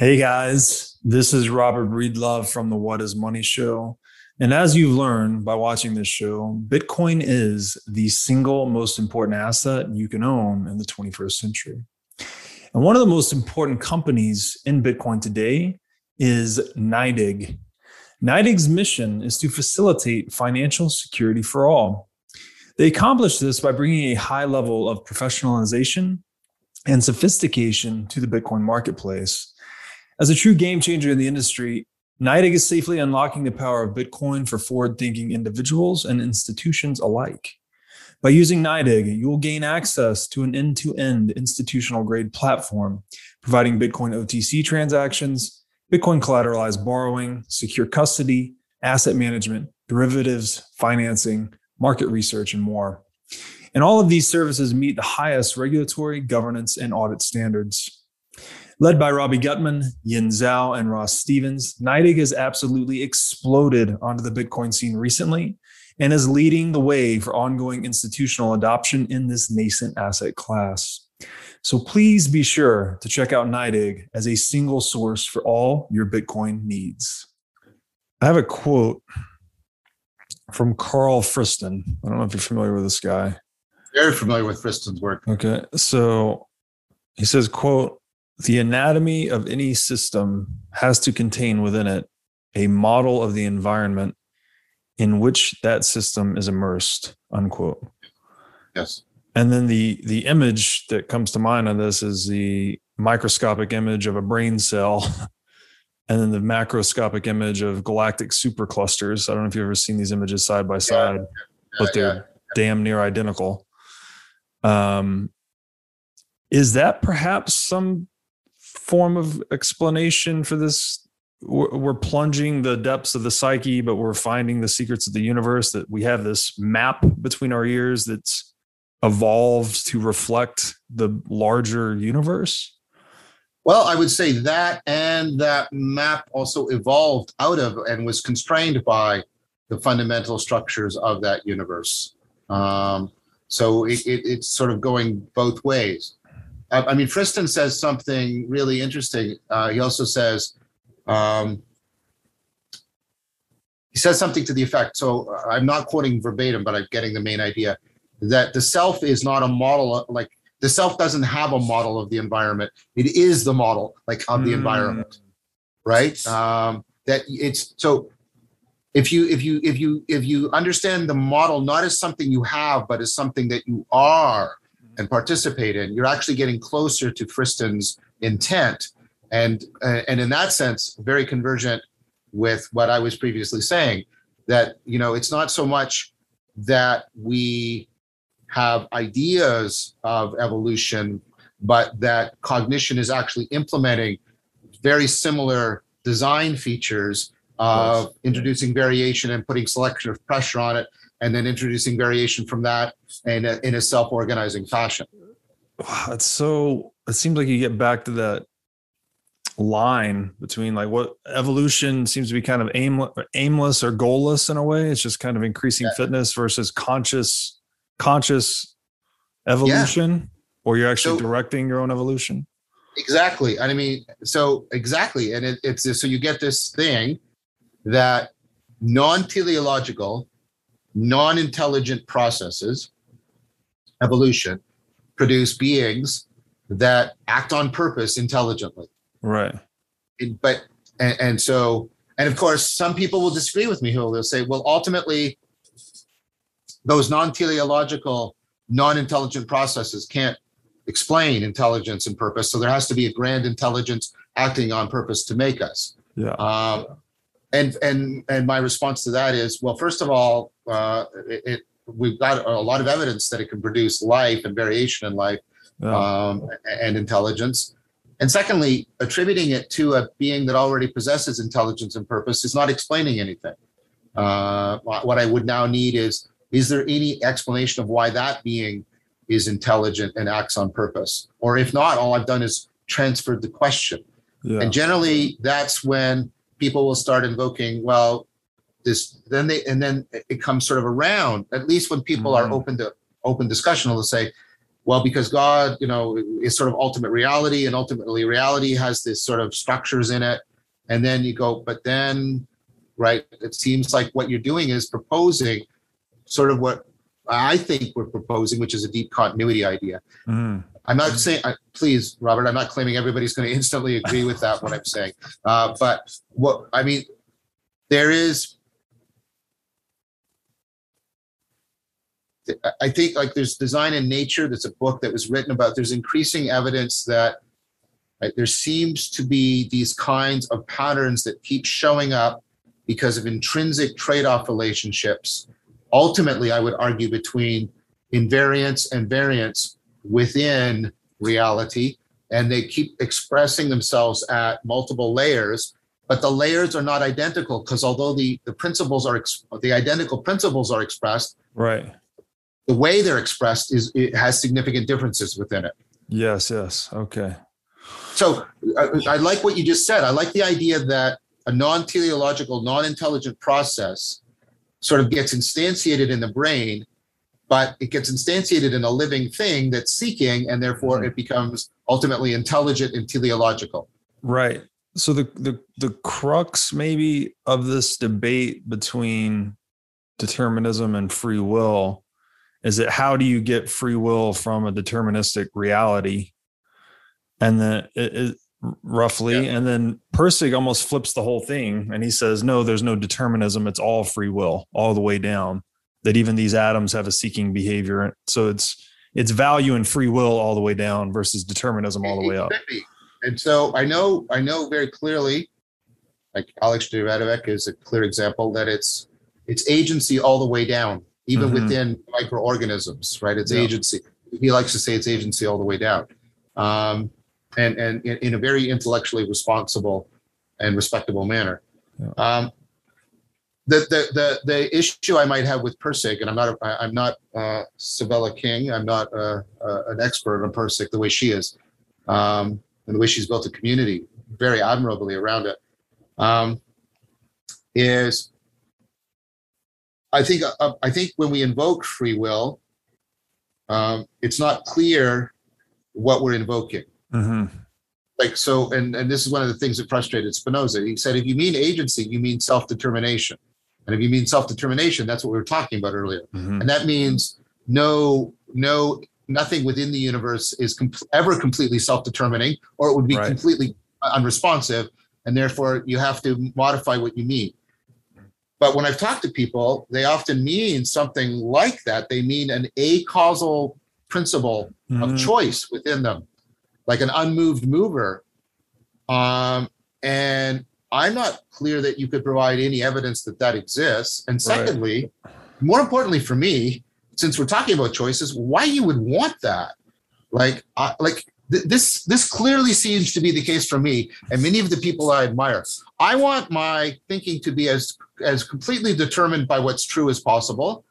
Hey guys, this is Robert Breedlove from the What is Money Show. And as you've learned by watching this show, Bitcoin is the single most important asset you can own in the 21st century. And one of the most important companies in Bitcoin today is NYDIG. NYDIG's mission is to facilitate financial security for all. They accomplish this by bringing a high level of professionalization and sophistication to the Bitcoin marketplace as a true game changer in the industry, NYDIG is safely unlocking the power of Bitcoin for forward thinking individuals and institutions alike. By using NYDIG, you will gain access to an end to end institutional grade platform, providing Bitcoin OTC transactions, Bitcoin collateralized borrowing, secure custody, asset management, derivatives, financing, market research, and more. And all of these services meet the highest regulatory, governance, and audit standards. Led by Robbie Gutmann, Yan Zhao, and Ross Stevens, NYDIG has absolutely exploded onto the Bitcoin scene recently and is leading the way for ongoing institutional adoption in this nascent asset class. So please be sure to check out NYDIG as a single source for all your Bitcoin needs. I have a quote from Karl Friston. I don't know if you're familiar with this guy. Very familiar with Friston's work. Okay. So he says, quote, the anatomy of any system has to contain within it a model of the environment in which that system is immersed unquote. Yes. And then the the image that comes to mind on this is the microscopic image of a brain cell and then the macroscopic image of galactic superclusters. I don't know if you've ever seen these images side by side yeah, yeah, but they're yeah. damn near identical. Um is that perhaps some form of explanation for this? We're plunging the depths of the psyche but we're finding the secrets of the universe that we have this map between our ears that's evolved to reflect the larger universe? Well i would say that and that map also evolved out of and was constrained by the fundamental structures of that universe. Um, so it, it, it's sort of going both ways I mean, Friston says something really interesting. Uh, he also says, um, he says something to the effect. So uh, I'm not quoting verbatim, but I'm getting the main idea that the self is not a model. Like the self doesn't have a model of the environment. It is the model, like of the mm. environment, right? Um, that it's so. If you if you if you if you understand the model not as something you have, but as something that you are, and participate in, you're actually getting closer to Friston's intent. And, uh, and in that sense, very convergent with what I was previously saying that, you know, it's not so much that we have ideas of evolution, but that cognition is actually implementing very similar design features of introducing variation and putting selection of pressure on it and then introducing variation from that in a, in a self-organizing fashion. Wow, it's so. It seems like you get back to that line between like what evolution seems to be kind of aimless, aimless or goalless in a way. It's just kind of increasing yeah. fitness versus conscious, conscious evolution, yeah. or you're actually so, directing your own evolution. Exactly. I mean, so exactly, and it, it's so you get this thing that non-teleological non intelligent processes, evolution, produce beings that act on purpose intelligently. Right. but, and, and, so, and of course, some people will disagree with me who will say, well, ultimately, those non teleological, non intelligent processes can't explain intelligence and purpose. So there has to be a grand intelligence acting on purpose to make us. Yeah. Um, and and and my response to that is well first of all uh, it, it, we've got a lot of evidence that it can produce life and variation in life yeah. um, and intelligence and secondly attributing it to a being that already possesses intelligence and purpose is not explaining anything uh, what i would now need is is there any explanation of why that being is intelligent and acts on purpose or if not all i've done is transferred the question yeah. and generally that's when people will start invoking, well, this then they and then it comes sort of around, at least when people mm-hmm. are open to open discussion, they'll say, well, because God, you know, is sort of ultimate reality, and ultimately reality has this sort of structures in it. And then you go, but then, right? It seems like what you're doing is proposing sort of what I think we're proposing, which is a deep continuity idea. Mhm. I'm not saying, uh, please, Robert, I'm not claiming everybody's going to instantly agree with that, what I'm saying. Uh, but what, I mean, there is, I- think like there's Design in Nature, that's a book that was written about, there's increasing evidence that right, there seems to be these kinds of patterns that keep showing up because of intrinsic trade-off relationships. Ultimately, I would argue between invariance and variance within reality and they keep expressing themselves at multiple layers but the layers are not identical because although the the principles are the identical principles are expressed Right. The way they're expressed is it has significant differences within it Yes. Yes. Okay. so I, I like what you just said i like the idea that a non-teleological non-intelligent process sort of gets instantiated in the brain but it gets instantiated in a living thing that's seeking and therefore Mhm. it becomes ultimately intelligent and teleological Right. So the the the crux maybe of this debate between determinism and free will is that how do you get free will from a deterministic reality? And then it, it roughly, and then Pirsig almost flips the whole thing and he says, no, there's no determinism. It's all free will all the way down. That even these atoms have a seeking behavior. So it's it's value and free will all the way down versus determinism all the way up. And so I know, I know very clearly, like Alex Duradovic is a clear example that it's it's agency all the way down, even Mhm. within microorganisms, right? It's Yeah. agency. He likes to say it's agency all the way down, um, and and in, a very intellectually responsible and respectable manner. Yeah. Um, the, the the the issue I might have with Pirsig, and I'm not I- I'm not uh, Sabella King. I'm not uh, uh, an expert on Pirsig the way she is, um, and the way she's built a community very admirably around it. Um, is I think uh, I think when we invoke free will, um, it's not clear what we're invoking. Hmm like so and and this is one of the things that frustrated spinoza. He said if you mean agency you mean self-determination. And if you mean self-determination that's what we were talking about earlier. Hmm and that means no no nothing within the universe is com- ever completely self-determining or it would be Right. completely unresponsive and therefore you have to modify what you mean but when i've talked to people they often mean something like that they mean an acausal principle of Mhm. choice within them, like an unmoved mover. Um, and I'm not clear that you could provide any evidence that that exists. And Right. secondly, more importantly for me, since we're talking about choices, why you would want that? Like, I, like th- this this clearly seems to be the case for me and many of the people I admire. I want my thinking to be as as completely determined by what's true as possible.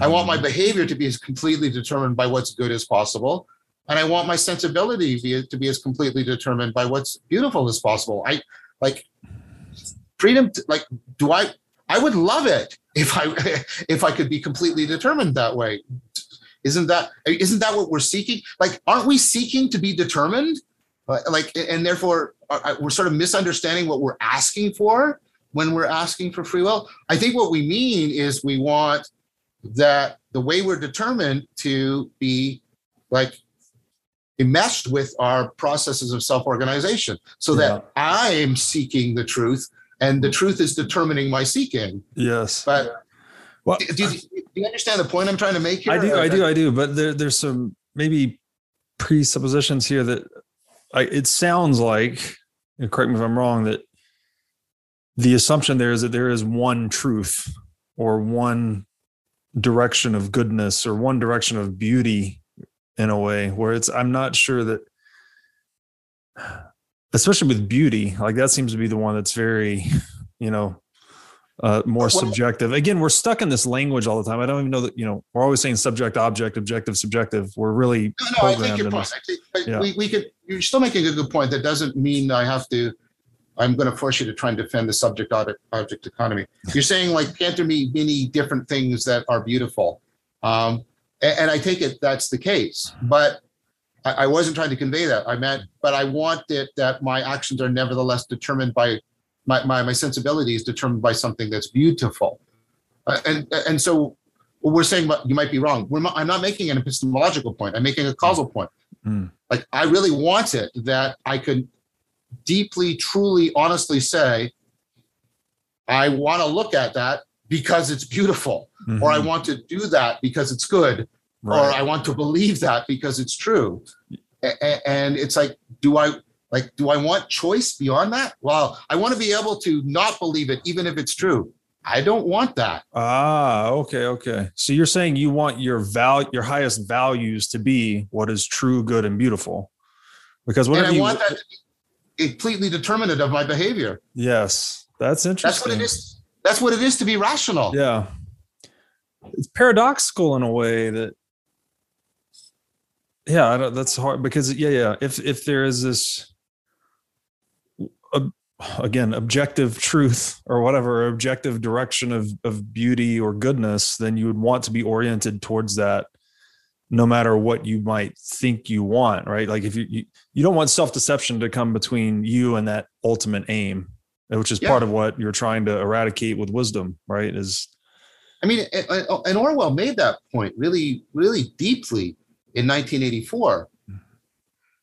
I want my Mhm. behavior to be as completely determined by what's good as possible. And I want my sensibility to be, to be as completely determined by what's beautiful as possible. I like freedom, to, like, do I, I would love it if I, if I could be completely determined that way. Isn't that, isn't that what we're seeking? Like, aren't we seeking to be determined? Like, and therefore uh, uh, we're sort of misunderstanding what we're asking for when we're asking for free will. I think what we mean is we want that the way we're determined to be like enmeshed with our processes of self-organization so that i'm seeking the truth and the truth is determining my seeking Yes. but Well, do, do, do you understand the point i'm trying to make here I do, I do, I do. But there, there's some maybe presuppositions here that I, it sounds like, correct me if I'm wrong, that the assumption there is that there is one truth or one direction of goodness or one direction of beauty in a way where it's, I'm not sure that, especially with beauty, like that seems to be the one that's very, you know, uh, more Well- subjective. Again, we're stuck in this language all the time. I don't even know that, you know, we're always saying subject, object, objective, subjective. We're really no, no i think programmed your in point this. I think, Yeah. we, we could you're still making a good point that doesn't mean i have to i'm going to force you to try and defend the subject object, object economy you're saying like can't there be many different things that are beautiful um A- And, I take it that's the case, but I, I wasn't trying to convey that. I meant, but I want it that my actions are nevertheless determined by my, my, my sensibility is determined by something that's beautiful. Uh, and, and so we're saying, but you might be wrong. We're not, I'm not making an epistemological point. I'm making a causal point. Mm. Like I really want it that I could deeply, truly, honestly say, I want to look at that because it's beautiful, or I Mhm. want to do that because it's good, or I want to believe that because it's true. And it's like, do I like do I want choice beyond that? Well, I want to be able to not believe it, even if it's true. I don't want that. Ah, okay, okay. So you're saying you want your val your highest values to be what is true, good, and beautiful. Because And whatever I you want that to be completely determinant of my behavior. Yes, that's interesting. That's what it is. That's what it is to be rational. Yeah. It's paradoxical in a way that yeah, I don't, that's hard because yeah, yeah. If if there is this again objective truth or whatever objective direction of of beauty or goodness, then you would want to be oriented towards that, no matter what you might think you want, right? Like if you you, you don't want self deception to come between you and that ultimate aim, which is Yeah. part of what you're trying to eradicate with wisdom, right? Is I mean, and- uh, and Orwell made that point really, really deeply in 1984. Hmm.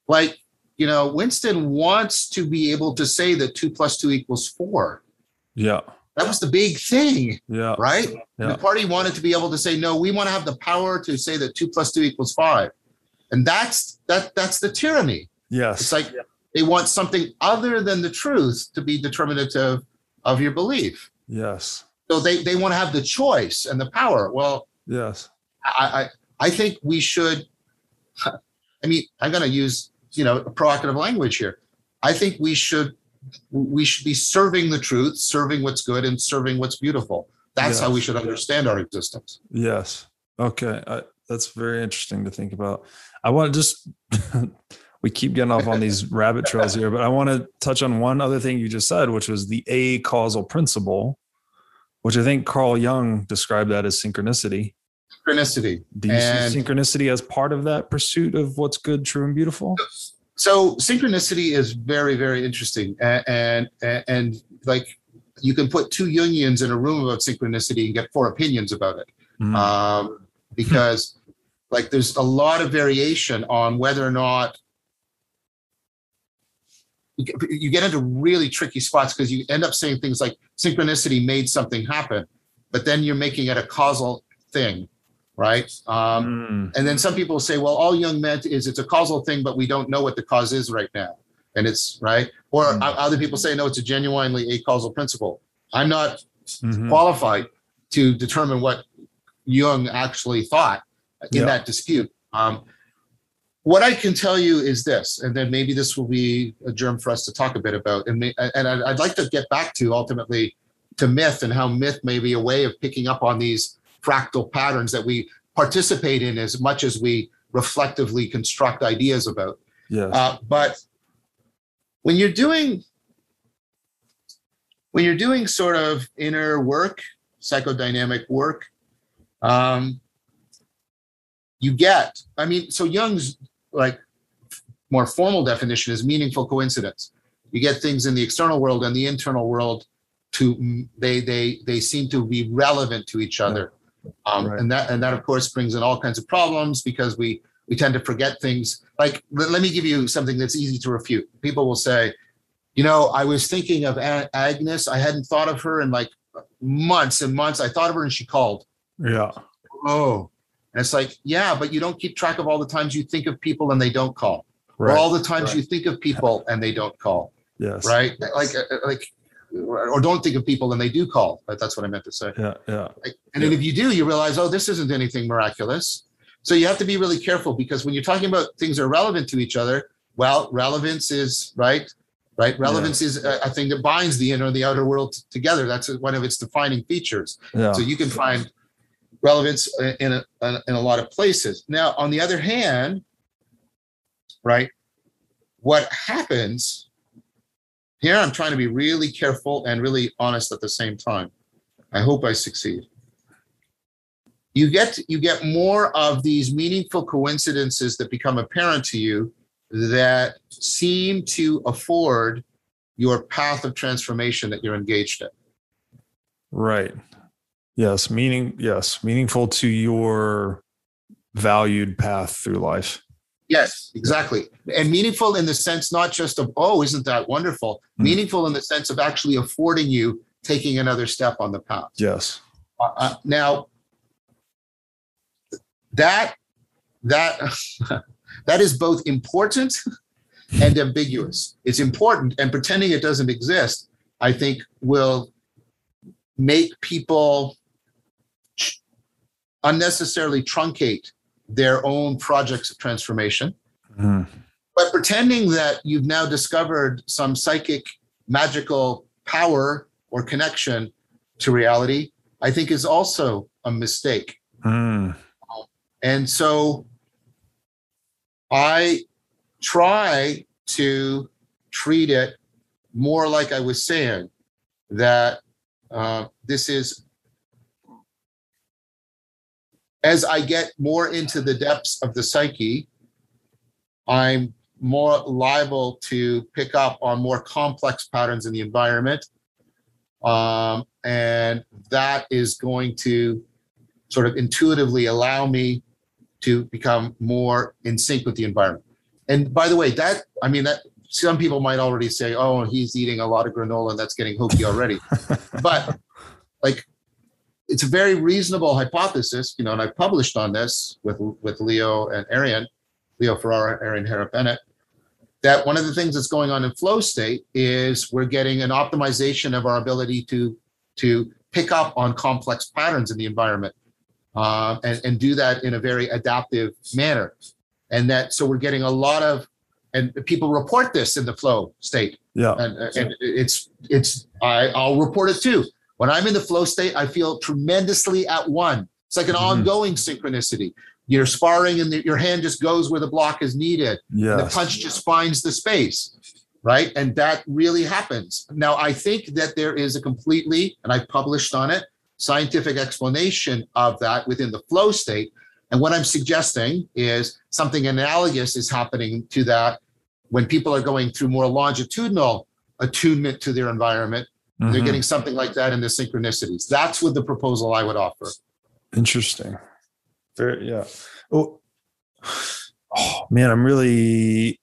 Like, you know, Winston wants to be able to say that two plus two equals four. yeah, That was the big thing, yeah, right? Yeah. The party wanted to be able to say, no, we want to have the power to say that two plus two equals five. And that's that that's the tyranny. yes, It's like they want something other than the truth to be determinative of your belief. yes, So they, they want to have the choice and the power. Well, yes, I, I, I think we should, I mean, I'm going to use, you know, provocative language here. I think we should, we should be serving the truth, serving what's good and serving what's beautiful. That's how we should understand our existence. yes. Okay, I, that's very interesting to think about. I want to just we keep getting off on these rabbit trails here, but I want to touch on one other thing you just said, which was the a causal principle, which I think Carl Jung described that as synchronicity. Synchronicity. Do you And- see synchronicity as part of that pursuit of what's good, true, and beautiful? So synchronicity is very, very interesting. And, and, and like you can put two Jungians in a room about synchronicity and get four opinions about it. Mm, um, because like there's a lot of variation on whether or not you get into really tricky spots because you end up saying things like synchronicity made something happen, but then you're making it a causal thing, right? Um, mm, and then some people say, well, all Jung meant is it's a causal thing, but we don't know what the cause is right now. And it's right. Or Mm. other people say, no, it's a genuinely a causal principle. I'm not mhm. qualified to determine what Jung actually thought in Yeah. that dispute. Um, what I can tell you is this, and then maybe this will be a germ for us to talk a bit about. And, and I'd, I'd like to get back to ultimately to myth and how myth may be a way of picking up on these fractal patterns that we participate in as much as we reflectively construct ideas about. Yes. Uh, but when you're doing when you're doing sort of inner work, psychodynamic work, um, you get. I mean, so Jung's like more formal definition is meaningful coincidence. You get things in the external world and the internal world to they they they seem to be relevant to each other, um, Right. and that and that of course brings in all kinds of problems because we we tend to forget things. Like let, let me give you something that's easy to refute. People will say, you know, I was thinking of A- Agnes. I hadn't thought of her in like months and months. I thought of her and she called. yeah. Oh, and it's like, yeah, but you don't keep track of all the times you think of people and they don't call, or all the times Right. you think of people and they don't call, yes. right? Like, uh, like, or don't think of people and they do call. But That's what I meant to say. Yeah. Yeah. And then if you do, you realize, oh, this isn't anything miraculous. So you have to be really careful because when you're talking about things that are relevant to each other, well, relevance is right, right. Relevance is a, a thing that binds the inner and the outer world t- together. That's one of its defining features. Yeah. So you can find relevance in a, in a lot of places. Now, on the other hand, right, what happens here, I'm trying to be really careful and really honest at the same time. I hope I succeed. you get you get more of these meaningful coincidences that become apparent to you that seem to afford your path of transformation that you're engaged in. Right. Yes, meaning yes, meaningful to your valued path through life. Yes, exactly. And meaningful in the sense not just of, oh, isn't that wonderful? Mm. Meaningful in the sense of actually affording you taking another step on the path. Yes. Uh, uh now, that that that is both important and ambiguous. It's important, and pretending it doesn't exist, I think, will make people unnecessarily truncate their own projects of transformation. Mm. But pretending that you've now discovered some psychic magical power or connection to reality, I think is also a mistake. Mm. And so I try to treat it more like I was saying that uh, this is as I get more into the depths of the psyche, I'm more liable to pick up on more complex patterns in the environment. Um, and that is going to sort of intuitively allow me to become more in sync with the environment. And by the way, that, I mean, that some people might already say, oh, he's eating a lot of granola and that's getting hokey already. but like it's a very reasonable hypothesis, you know, and I published on this with with Leo and Arian, Leo Ferraro, Arianne Herrera Bennett, that one of the things that's going on in flow state is we're getting an optimization of our ability to to pick up on complex patterns in the environment uh, and, and do that in a very adaptive manner. And that so we're getting a lot of and people report this in the flow state. Yeah. And, and it's it's I, I'll report it too when I'm in the flow state, I feel tremendously at one. It's like an mm-hmm. ongoing synchronicity. You're sparring and the, your hand just goes where the block is needed. Yes. The punch just finds the space, right? And that really happens. Now, I think that there is a completely, and I published on it, scientific explanation of that within the flow state. And what I'm suggesting is something analogous is happening to that when people are going through more longitudinal attunement to their environment Mm-hmm. They're getting something like that in the synchronicities. That's what the proposal I would offer. Interesting. Very yeah. Oh, oh man, I'm really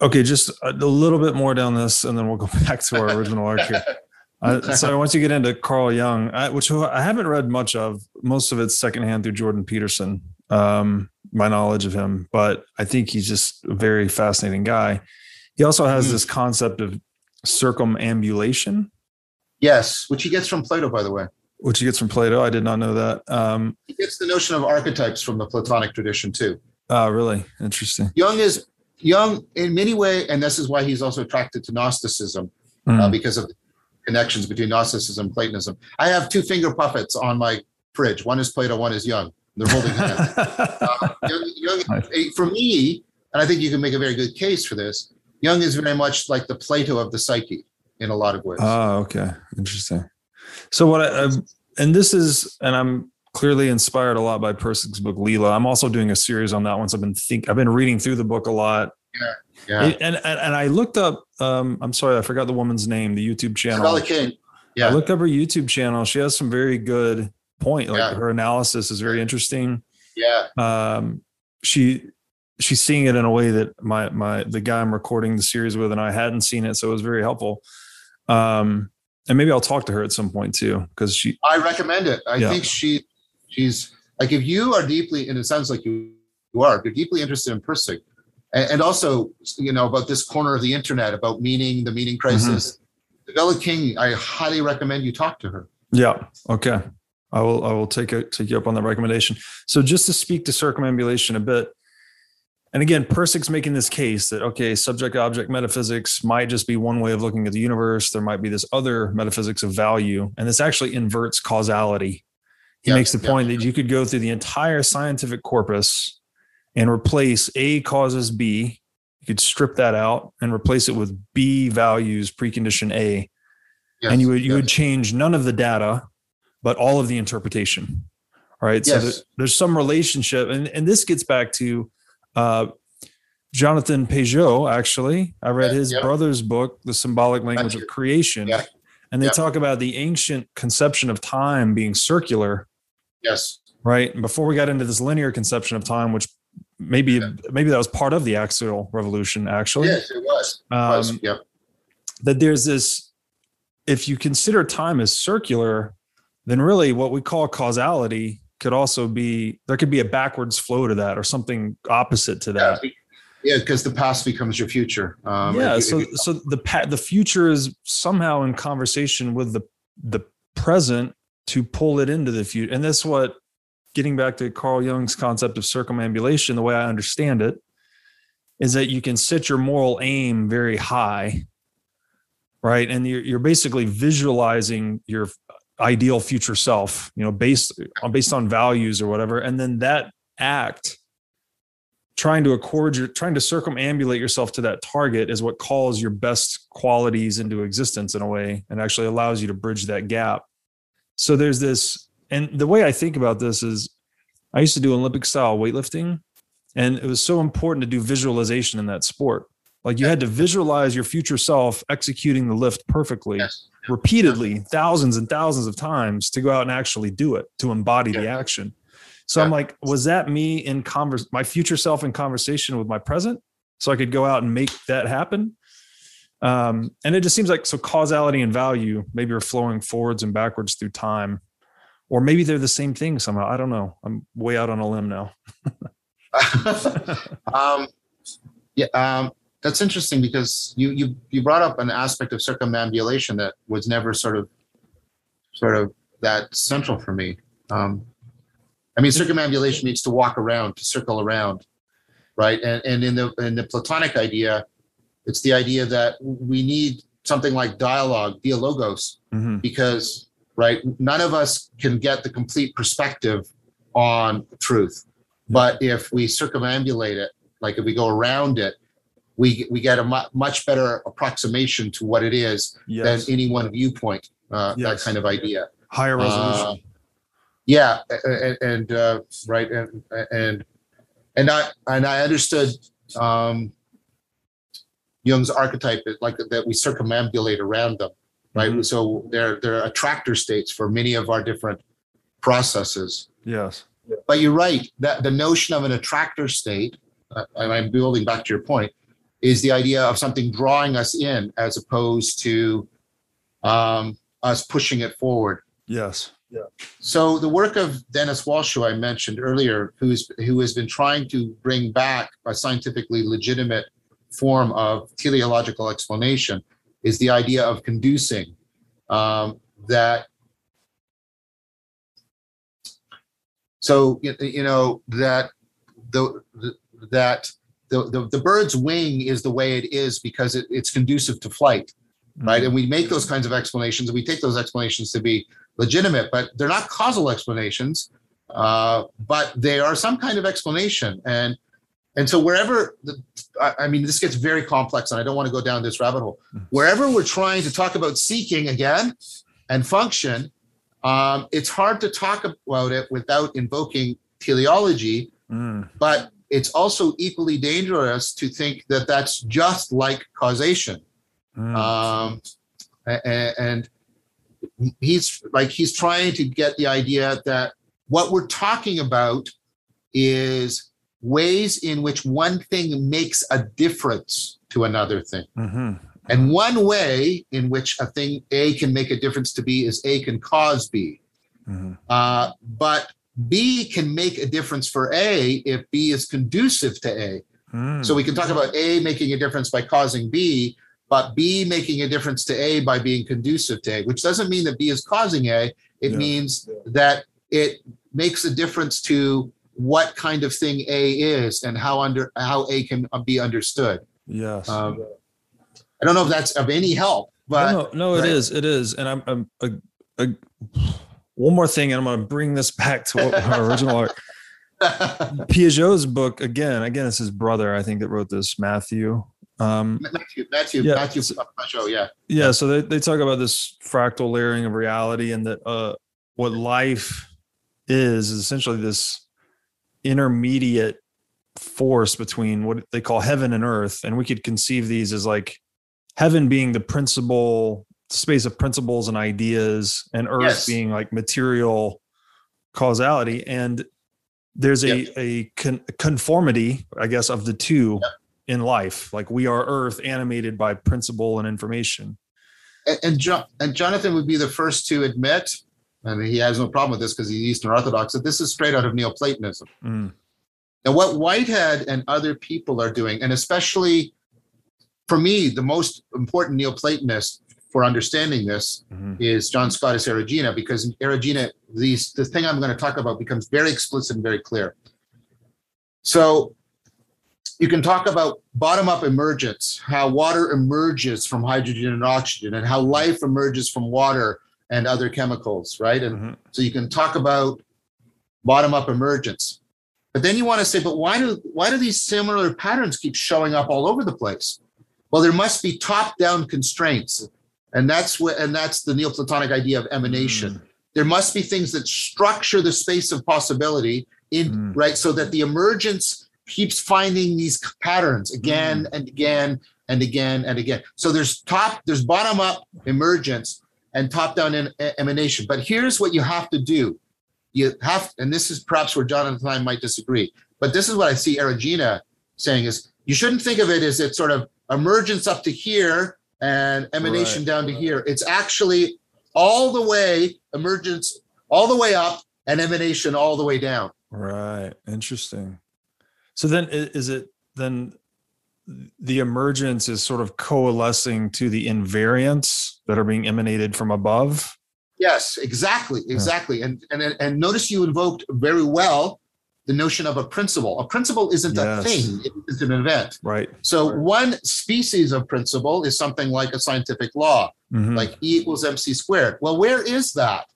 okay. Just a, a, little bit more down this, and then we'll go back to our original arc here. Uh, so once you get into Carl Jung, I, which I haven't read much of, most of it's secondhand through Jordan Peterson. Um, my knowledge of him, but I think he's just a very fascinating guy. He also has mm. this concept of circumambulation, Yes, which he gets from Plato, by the way. Which he gets from Plato. I did not know that. Um, he gets the notion of archetypes from the Platonic tradition too. Oh, really? Interesting. Jung is Jung, in many ways, and this is why he's also attracted to Gnosticism mm. uh, hmm. because of connections between Gnosticism and Platonism. I have two finger puppets on my fridge. One is Plato, one is Jung. They're holding hands. uh, Jung, Jung, for me, and I think you can make a very good case for this. Jung is very much like the Plato of the psyche in a lot of ways. Oh, okay, interesting. So what I, I'm, and this is, and I'm clearly inspired a lot by Pirsig's book Lila. I'm also doing a series on that once I've been think I've been reading through the book a lot. Yeah. Yeah. And, and and I looked up um I'm sorry, I forgot the woman's name, the YouTube channel. Bella King. Yeah. I looked up her YouTube channel. She has some very good point. Like yeah. her analysis is very interesting. Yeah. Um she she's seeing it in a way that my my the guy I'm recording the series with and I hadn't seen it, so it was very helpful. Um, and maybe I'll talk to her at some point too, because she. I recommend it. I yeah. think she, she's like if you are deeply, and it sounds like you, you are, you're deeply interested in Pirsig, and, and, also you know about this corner of the internet about meaning, the meaning mm-hmm. crisis. Mm-hmm. Bella King, I highly recommend you talk to her. Yeah. Okay. I will. I will take it. Take you up on that recommendation. So just to speak to circumambulation a bit and again, Pirsig's making this case that, okay, subject object metaphysics might just be one way of looking at the universe. There might be this other metaphysics of value. And this actually inverts causality. He makes the point that you could go through the entire scientific corpus and replace A causes B. You could strip that out and replace it with B values precondition A. Yes, and you would you yes. would change none of the data, but all of the interpretation right? Yes. So there, there's some relationship, and and this gets back to uh, Jonathan Pageau. Actually, I read his yeah. brother's book, The Symbolic Language of. Creation, Yeah. and they Yeah. talk about the ancient conception of time being circular, Yes. right? And before we got into this linear conception of time, which maybe Yeah. maybe that was part of the axial revolution, actually. Yes, it was. It was. Um, Yep. that there's this if you consider time as circular then really what we call causality could also be there could be a backwards flow to that or something opposite to that yeah, because the past becomes your future. Um, yeah if so if you- so the pa- the future is somehow in conversation with the the present to pull it into the future and that's what getting back to carl jung's concept of circumambulation the way i understand it is that you can set your moral aim very high right and you're, you're basically visualizing your ideal future self you know based on based on values or whatever. And then that act trying to accord your trying to circumambulate yourself to that target is what calls your best qualities into existence in a way and actually allows you to bridge that gap. So there's this and the way i think about this is i used to do olympic style weightlifting and it was so important to do visualization in that sport. Like you had to visualize your future self executing the lift perfectly. Yes. Repeatedly thousands and thousands of times to go out and actually do it to embody the action. So i'm like was that me in converse my future self in conversation with my present? So i could go out and make that happen? Um, and it just seems like so causality and value maybe are flowing forwards and backwards through time. Or maybe they're the same thing somehow. I don't know. I'm way out on a limb now. Um, yeah, um, that's interesting because you you you brought up an aspect of circumambulation that was never sort of sort of that central for me. Um, I mean, circumambulation means to walk around, to circle around, right? And and in the in the Platonic idea, it's the idea that we need something like dialogue, dialogos, Mhm. because right none of us can get the complete perspective on truth but if we circumambulate it like if we go around it we we get a mu- much better approximation to what it is yes. than any one viewpoint uh, that kind of idea. Higher resolution. Uh, yeah a- a- and uh, right and and and i and i understood um jung's archetype like that we circumambulate around them right? Mhm. so they're they're attractor states for many of our different processes. Yes. But you're right that the notion of an attractor state uh, and i'm building back to your point is the idea of something drawing us in as opposed to um, us pushing it forward yes Yeah. so the work of Denis Walsh, who I mentioned earlier, who's who has been trying to bring back a scientifically legitimate form of teleological explanation, is the idea of conducing um, that. So y- you know that the, the that the, the the bird's wing is the way it is because it, it's conducive to flight right? Mhm. And we make those kinds of explanations. and We take those explanations to be legitimate, but they're not causal explanations. Uh, but they are some kind of explanation, and and so wherever the, I, I mean, this gets very complex, and I don't want to go down this rabbit hole. Mhm. Wherever we're trying to talk about seeking again and function, um, it's hard to talk about it without invoking teleology Mm. but it's also equally dangerous to think that that's just like causation Mm. um, and he's like he's trying to get the idea that what we're talking about is ways in which one thing makes a difference to another thing Mhm. and one way in which a thing a can make a difference to b is a can cause b Mhm. uh, but b can make a difference for a if b is conducive to a Mm. so we can talk about A making a difference by causing B, but B making a difference to A by being conducive to A, which doesn't mean that B is causing A. It Yeah. means that it makes a difference to what kind of thing A is and how under how A can be understood. yes Um, I don't know if that's of any help, but no, no, no, it right. is. It is. And I'm, I'm a, a, one more thing, and I'm going to bring this back to what our original art. Pageau's book again. Again, it's his brother, I think, that wrote this. Matthew. Um, Matthew, Matthew, Yeah. Matthew, yeah, yeah. So they, they talk about this fractal layering of reality, and that uh, what life is, is essentially this intermediate force between what they call heaven and earth. And we could conceive these as like heaven being the principle space of principles and ideas, and earth Yes. being like material causality. And there's a, Yep. a con- conformity, I guess, of the two in life. Like we are earth animated by principle and information. And, and, jo- and Jonathan would be the first to admit, and he has no problem with this because he's Eastern Orthodox, that this is straight out of Neoplatonism. Mm, And what Whitehead and other people are doing, and especially for me, the most important Neoplatonist for understanding this mhm. is John Scotus Erigena, because in these the thing I'm going to talk about becomes very explicit and very clear. So you can talk about bottom-up emergence, how water emerges from hydrogen and oxygen, and how life emerges from water and other chemicals, right? And Mhm. so you can talk about bottom-up emergence. But then you want to say, but why do why do these similar patterns keep showing up all over the place? Well, there must be top-down constraints. And that's what and that's the Neoplatonic idea of emanation. There must be things that structure the space of possibility in Mm. right so that the emergence keeps finding these patterns again and again and again and again. So there's top, there's bottom up emergence and top down in, emanation. But here's what you have to do. You have, and this is perhaps where Jonathan and I might disagree, but this is what I see Erigena saying is you shouldn't think of it as it's sort of emergence up to here and emanation Right. down to here. It's actually all the way emergence all the way up and emanation all the way down. Right. Interesting. So then is it then the emergence is sort of coalescing to the invariants that are being emanated from above? Yes, exactly, exactly. And and and notice you invoked very well the notion of a principle. A principle isn't a thing; it's an event. Right. So Right. one species of principle is something like a scientific law, Mhm. like E equals mc squared. Well, where is that?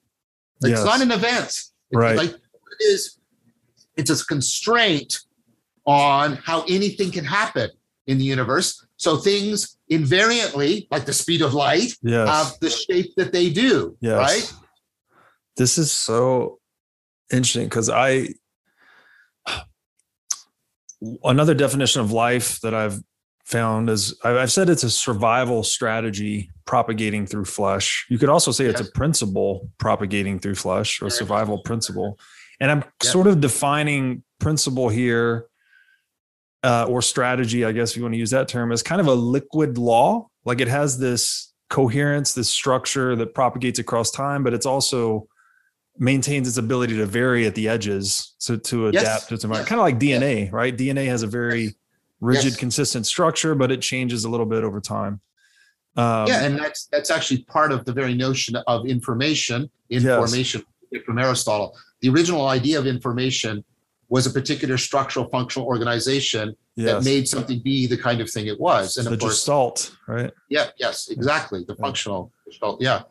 Like, Yes. It's not an event. It's Right. Like it is. It's a constraint on how anything can happen in the universe. So things invariantly, like the speed of light, yes. have the shape that they do. Yes. Right. This is so interesting because I, another definition of life that I've found is I've said it's a survival strategy propagating through flesh. You could also say it's a principle propagating through flesh or a survival principle. And I'm Yeah. sort of defining principle here uh, or strategy, I guess if you want to use that term, as kind of a liquid law. Like it has this coherence, this structure that propagates across time, but it's also maintains its ability to vary at the edges so to Yes. adapt to its environment. Yes. Kind of like DNA, right? DNA has a very rigid, Yes. consistent structure, but it changes a little bit over time. Um, yeah, and that's that's actually part of the very notion of information, information from Aristotle. The original idea of information was a particular structural functional organization that made something be the kind of thing it was. And the of course, gestalt, right? yeah, yes, exactly. The functional gestalt, yeah.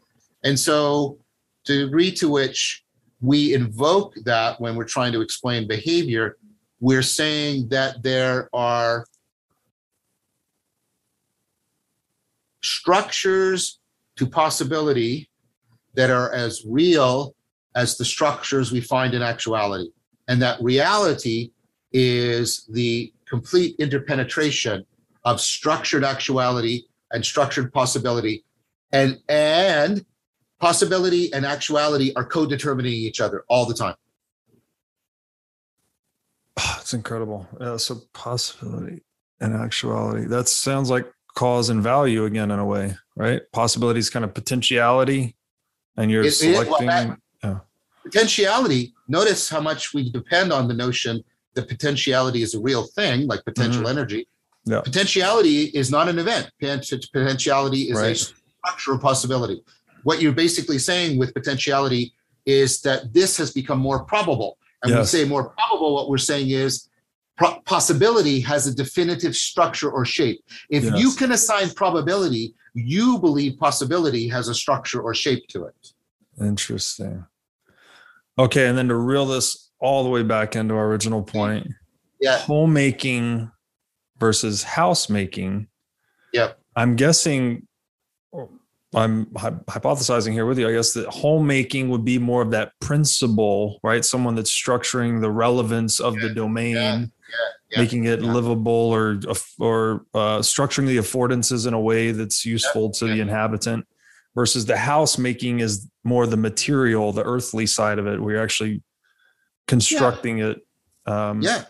And so the degree to which we invoke that when we're trying to explain behavior, we're saying that there are structures to possibility that are as real as the structures we find in actuality. And that reality is the complete interpenetration of structured actuality and structured possibility. And, and possibility and actuality are co-determining each other all the time. It's incredible. Yeah, so possibility and actuality. That sounds like cause and value again in a way, right? Possibility is kind of potentiality, and you're It- it- well, selecting. that- yeah. Potentiality, notice how much we depend on the notion that potentiality is a real thing, like potential energy. Mm-hmm. Yeah. Potentiality is not an event. Potentiality is a Right. structure of possibility. What you're basically saying with potentiality is that this has become more probable. And when we say more probable, what we're saying is pro- possibility has a definitive structure or shape. If you can assign probability, you believe possibility has a structure or shape to it. Interesting. Okay, and then to reel this all the way back into our original point, Yeah. homemaking versus housemaking. Yep. I'm guessing I'm hypothesizing here with you. I guess that homemaking would be more of that principle, right? Someone that's structuring the relevance of yeah, the domain, yeah, yeah, making it livable, or or uh, structuring the affordances in a way that's useful to the inhabitant. Versus the house making is more the material, the earthly side of it. We're actually constructing it. Um, yeah.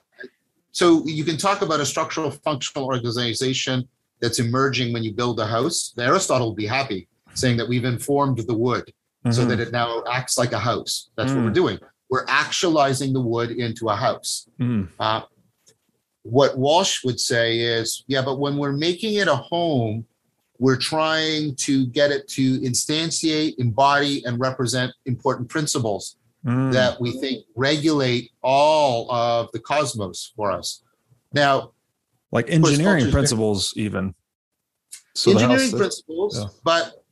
So you can talk about a structural functional organization that's emerging when you build a house, Aristotle will be happy saying that we've informed the wood mm-hmm. so that it now acts like a house. That's mm. what we're mm. doing. We're actualizing the wood into a house. Mm. Uh, what Walsh would say is, yeah, but when we're making it a home, we're trying to get it to instantiate, embody, and represent important principles mm. that we think regulate all of the cosmos for us. Now, like engineering principles even so engineering principles yeah. but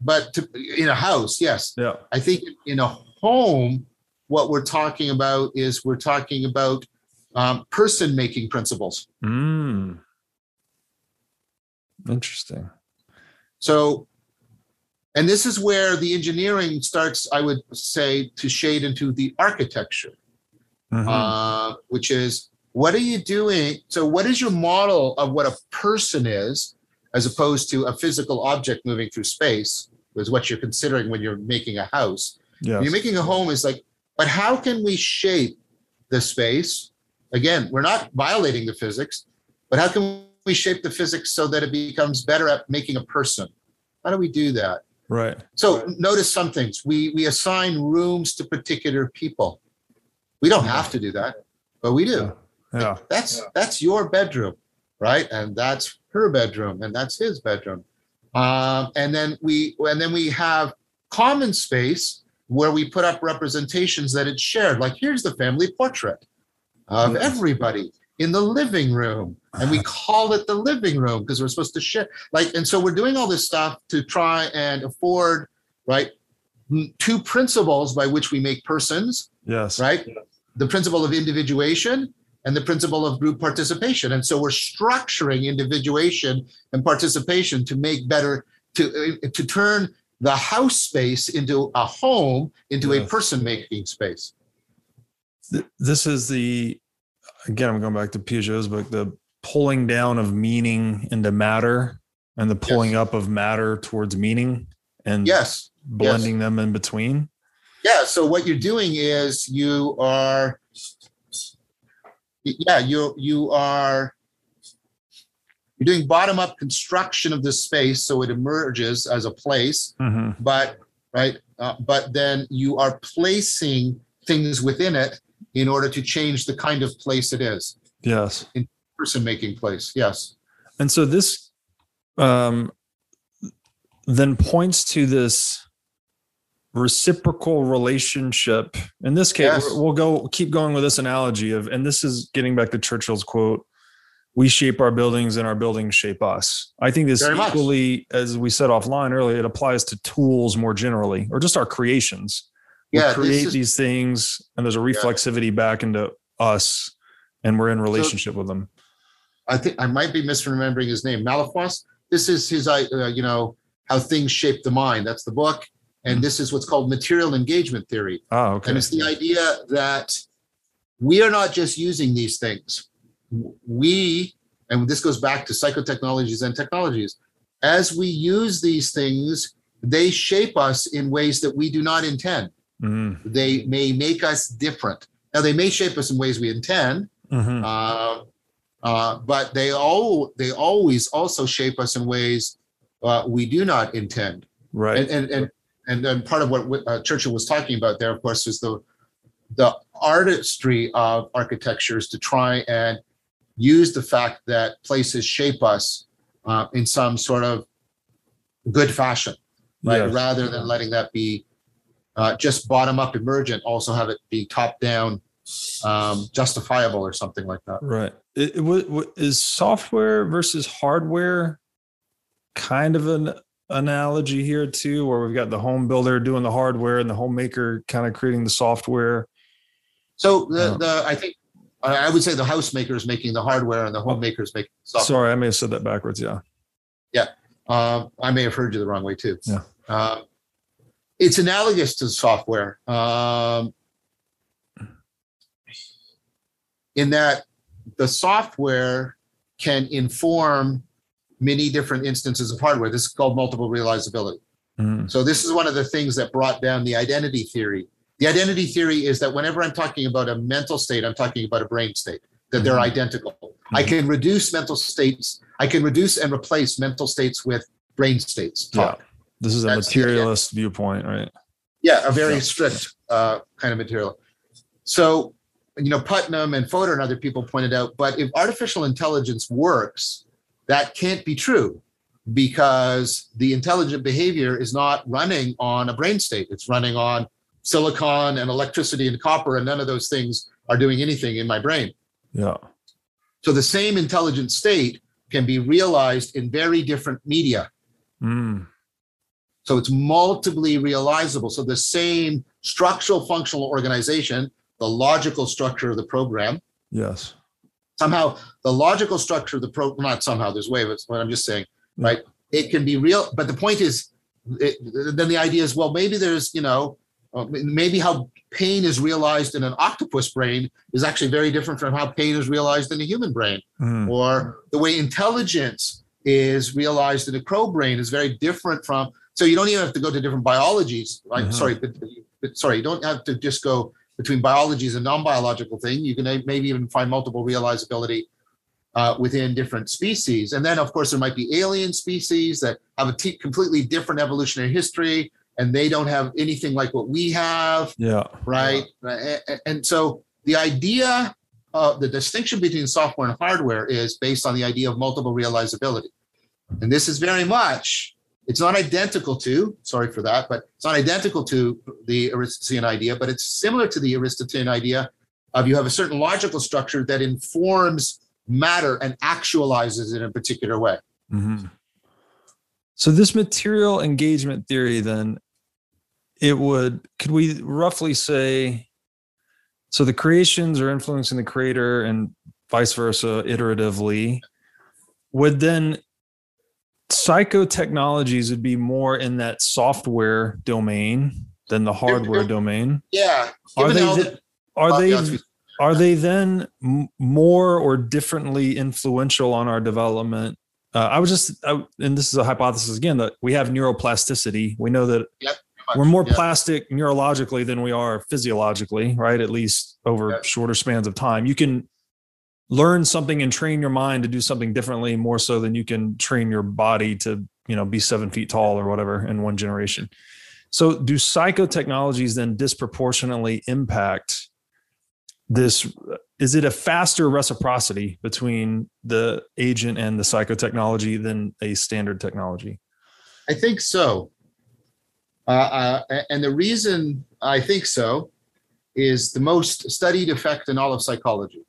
but to, in a house yes yeah i think in a home what we're talking about is we're talking about um, person making principles mm. interesting so and this is where the engineering starts i would say to shade into the architecture mm-hmm. uh, which is what are you doing? So, what is your model of what a person is, as opposed to a physical object moving through space? Is what you're considering when you're making a house. Yes. You're making a home is like, but how can we shape the space? Again, we're not violating the physics, but how can we shape the physics so that it becomes better at making a person? How do we do that? Right. So notice some things. We we assign rooms to particular people. We don't have to do that, but we do. Yeah. Yeah. That's that's your bedroom, right? And that's her bedroom, and that's his bedroom. Um, and then we and then we have common space where we put up representations that it's shared. Like here's the family portrait of everybody in the living room, and we call it the living room because we're supposed to share. Like, and so we're doing all this stuff to try and afford, right? Two principles by which we make persons. Yes. Right. The principle of individuation and the principle of group participation. And so we're structuring individuation and participation to make better, to, uh, to turn the house space into a home, into a person making space. This is the, again, I'm going back to Pageau's book, the pulling down of meaning into matter and the pulling yes. up of matter towards meaning and yes blending yes. them in between. Yeah. So what you're doing is you are yeah, you you are you're doing bottom up construction of this space so it emerges as a place, mm-hmm. but right, uh, but then you are placing things within it in order to change the kind of place it is. Yes, in person making place. Yes, and so this um, then points to this reciprocal relationship. In this case, yes. we'll go keep going with this analogy of, and this is getting back to Churchill's quote: "We shape our buildings, and our buildings shape us." I think this Very equally, much. as we said offline earlier, it applies to tools more generally, or just our creations. We yeah, create is, these things, and there's a reflexivity yeah. back into us, and we're in relationship so, with them. I think I might be misremembering his name, Malpass. This is his, uh, you know, how things shape the mind. That's the book and this is what's called material engagement theory. Oh, okay. And it's the idea that we are not just using these things. We, and this goes back to psychotechnologies and technologies, as we use these things, they shape us in ways that we do not intend. Mm-hmm. They may make us different. Now, they may shape us in ways we intend, mm-hmm. uh, uh, but they all they always also shape us in ways uh, we do not intend. Right. And, and, and and then part of what uh, Churchill was talking about there, of course, is the the artistry of architectures to try and use the fact that places shape us uh, in some sort of good fashion, right? Yes. Rather than letting that be uh, just bottom up emergent, also have it be top down um, justifiable or something like that. Right. It, it, is software versus hardware kind of an analogy here too, where we've got the home builder doing the hardware and the homemaker kind of creating the software. So the, the I think I would say the housemaker is making the hardware and the homemaker is making software. Sorry, I may have said that backwards. Yeah. Yeah. Uh, I may have heard you the wrong way too. Yeah. Uh, it's analogous to software um, in that the software can inform many different instances of hardware. This is called multiple realizability. Mm. So this is one of the things that brought down the identity theory. The identity theory is that whenever I'm talking about a mental state, I'm talking about a brain state, that they're Mhm. identical. I can reduce mental states, I can reduce and replace mental states with brain states. Yeah. This is a That's materialist viewpoint, right? Yeah, a very Yeah. strict uh, kind of material. So, you know, Putnam and Fodor and other people pointed out, but if artificial intelligence works, that can't be true because the intelligent behavior is not running on a brain state. It's running on silicon and electricity and copper, and none of those things are doing anything in my brain. Yeah. So the same intelligent state can be realized in very different media. Mm. So it's multiply realizable. So the same structural functional organization, the logical structure of the program, Yes. Somehow the logical structure of the program, not somehow, there's way of it, what I'm just saying, right? It can be real, but the point is, it, then the idea is, well, maybe there's, you know, uh, maybe how pain is realized in an octopus brain is actually very different from how pain is realized in a human brain Mm. or the way intelligence is realized in a crow brain is very different from so you don't even have to go to different biologies right Mhm. sorry but, but sorry you don't have to just go between biology biologies and non-biological thing you can maybe even find multiple realizability uh, within different species and then of course there might be alien species that have a t- completely different evolutionary history and they don't have anything like what we have Yeah. right? A- a- And so the idea, uh, the distinction between software and hardware is based on the idea of multiple realizability. And this is very much, it's not identical to, sorry for that, but it's not identical to the Aristotelian idea, but it's similar to the Aristotelian idea of you have a certain logical structure that informs matter and actualizes it in a particular way. hmm So this material engagement theory, then, it would could we roughly say so the creations are influencing the creator and vice versa iteratively would then psychotechnologies would be more in that software domain than the hardware domain Yeah. Are they the- are uh, they are they then more or differently influential on our development? Uh, I was just, I, and this is a hypothesis again that we have neuroplasticity. We know that Yep, we're more yeah. plastic neurologically than we are physiologically, right? At least over Yep. shorter spans of time. You can learn something and train your mind to do something differently more so than you can train your body to, you know, be seven feet tall or whatever in one generation. So, do psychotechnologies then disproportionately impact this? Is it a faster reciprocity between the agent and the psychotechnology than a standard technology? I think so. Uh, uh, and the reason I think so is the most studied effect in all of psychology.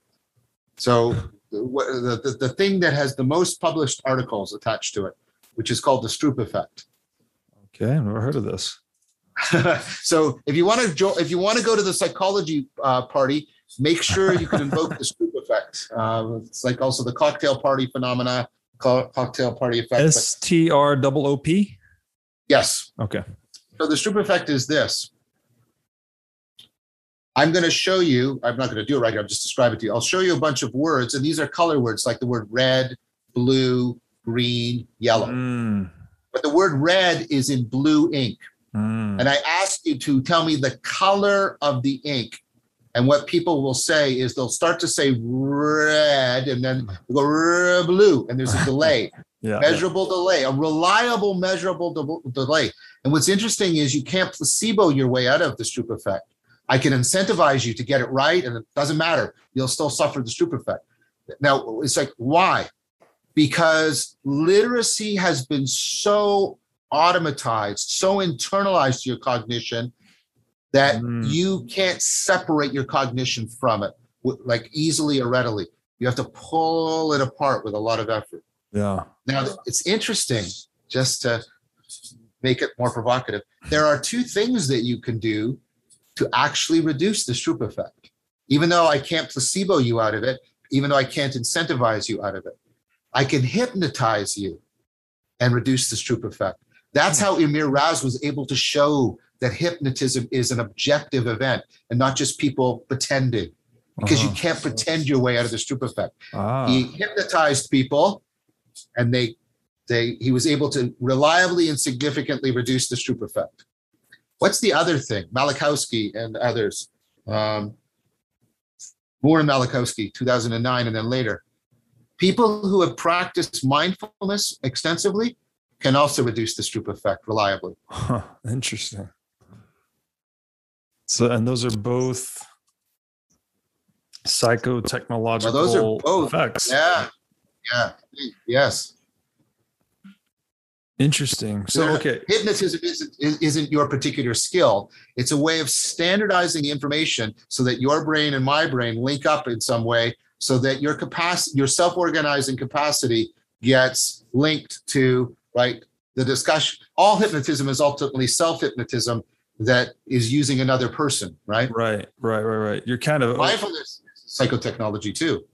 So, the, the, the thing that has the most published articles attached to it, which is called the Stroop effect. Okay, I've never heard of this. so, if you want to jo- if you want to go to the psychology uh, party, make sure you can invoke the Stroop effect. Uh, it's like also the cocktail party phenomena, co- cocktail party effect. S T R double O P. yes, Okay. So the Stroop effect is this. I'm going to show you, I'm not going to do it right here, I'll just describe it to you. I'll show you a bunch of words, and these are color words like the word red, blue, green, yellow. Mm, But the word red is in blue ink. mm. And I ask you to tell me the color of the ink. And what people will say is they'll start to say red and then go blue, and there's a delay Yeah. measurable delay, a reliable measurable de- delay. And what's interesting is you can't placebo your way out of the Stroop effect. I can incentivize you to get it right, and it doesn't matter. You'll still suffer the Stroop effect. Now, it's like, why? Because literacy has been so automatized, so internalized to your cognition that Mm. you can't separate your cognition from it like easily or readily. You have to pull it apart with a lot of effort. Yeah. Now, it's interesting, just to make it more provocative. There are two things that you can do to actually reduce the Stroop effect. Even though I can't placebo you out of it, even though I can't incentivize you out of it, I can hypnotize you. and reduce the Stroop effect. That's how Amir Raz was able to show that hypnotism is an objective event and not just people pretending, because you Uh-huh. can't pretend your way out of the Stroop effect. Ah, He hypnotized people, and they they he was able to reliably and significantly reduce the Stroop effect. What's the other thing? Malinowski and others. Um, Moore and Malinowski, 2009, and then later. People who have practiced mindfulness extensively can also reduce the Stroop effect reliably. huh, interesting. So, and those are both psychotechnological Well, those are both. effects. Yeah, yeah, yes. Interesting. So, okay. hypnotism isn't, is- isn't your particular skill. It's a way of standardizing the information so that your brain and my brain link up in some way so that your capacity, your self-organizing capacity gets linked to, right, the discussion. All hypnotism is ultimately self-hypnotism that is using another person, right? Right, right, right, right. You're kind of Mindfulness psychotechnology too.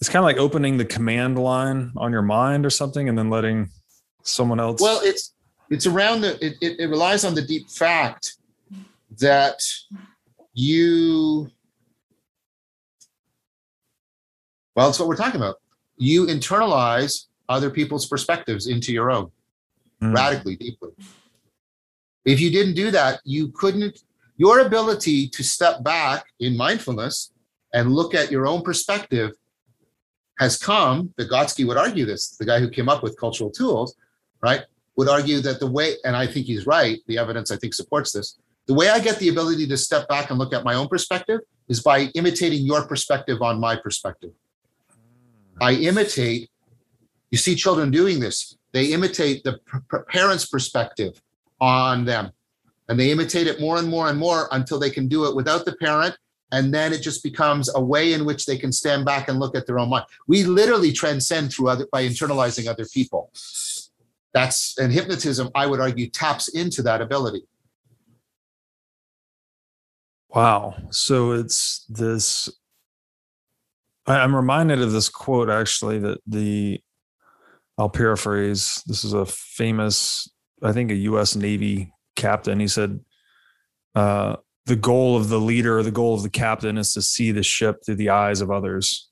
it's kind of like opening the command line on your mind or something and then letting someone else Well, it's it's around the it, it, it relies on the deep fact that you well, it's what we're talking about. You internalize other people's perspectives into your own Mm. radically, deeply. If you didn't do that, you couldn't. Your ability to step back in mindfulness and look at your own perspective has come. Vygotsky would argue this. The guy who came up with cultural tools, right, would argue that the way, and I think he's right. The evidence I think supports this. The way I get the ability to step back and look at my own perspective is by imitating your perspective on my perspective. I imitate. You see children doing this. They imitate the parents' perspective on them, and they imitate it more and more and more until they can do it without the parent, and then it just becomes a way in which they can stand back and look at their own mind. We literally transcend through other by internalizing other people. That's and hypnotism. I would argue taps into that ability. Wow. So it's this. I'm reminded of this quote actually that the, I'll paraphrase. This is a famous, I think, a U.S. Navy captain. He said, uh, "The goal of the leader, the goal of the captain, is to see the ship through the eyes of others,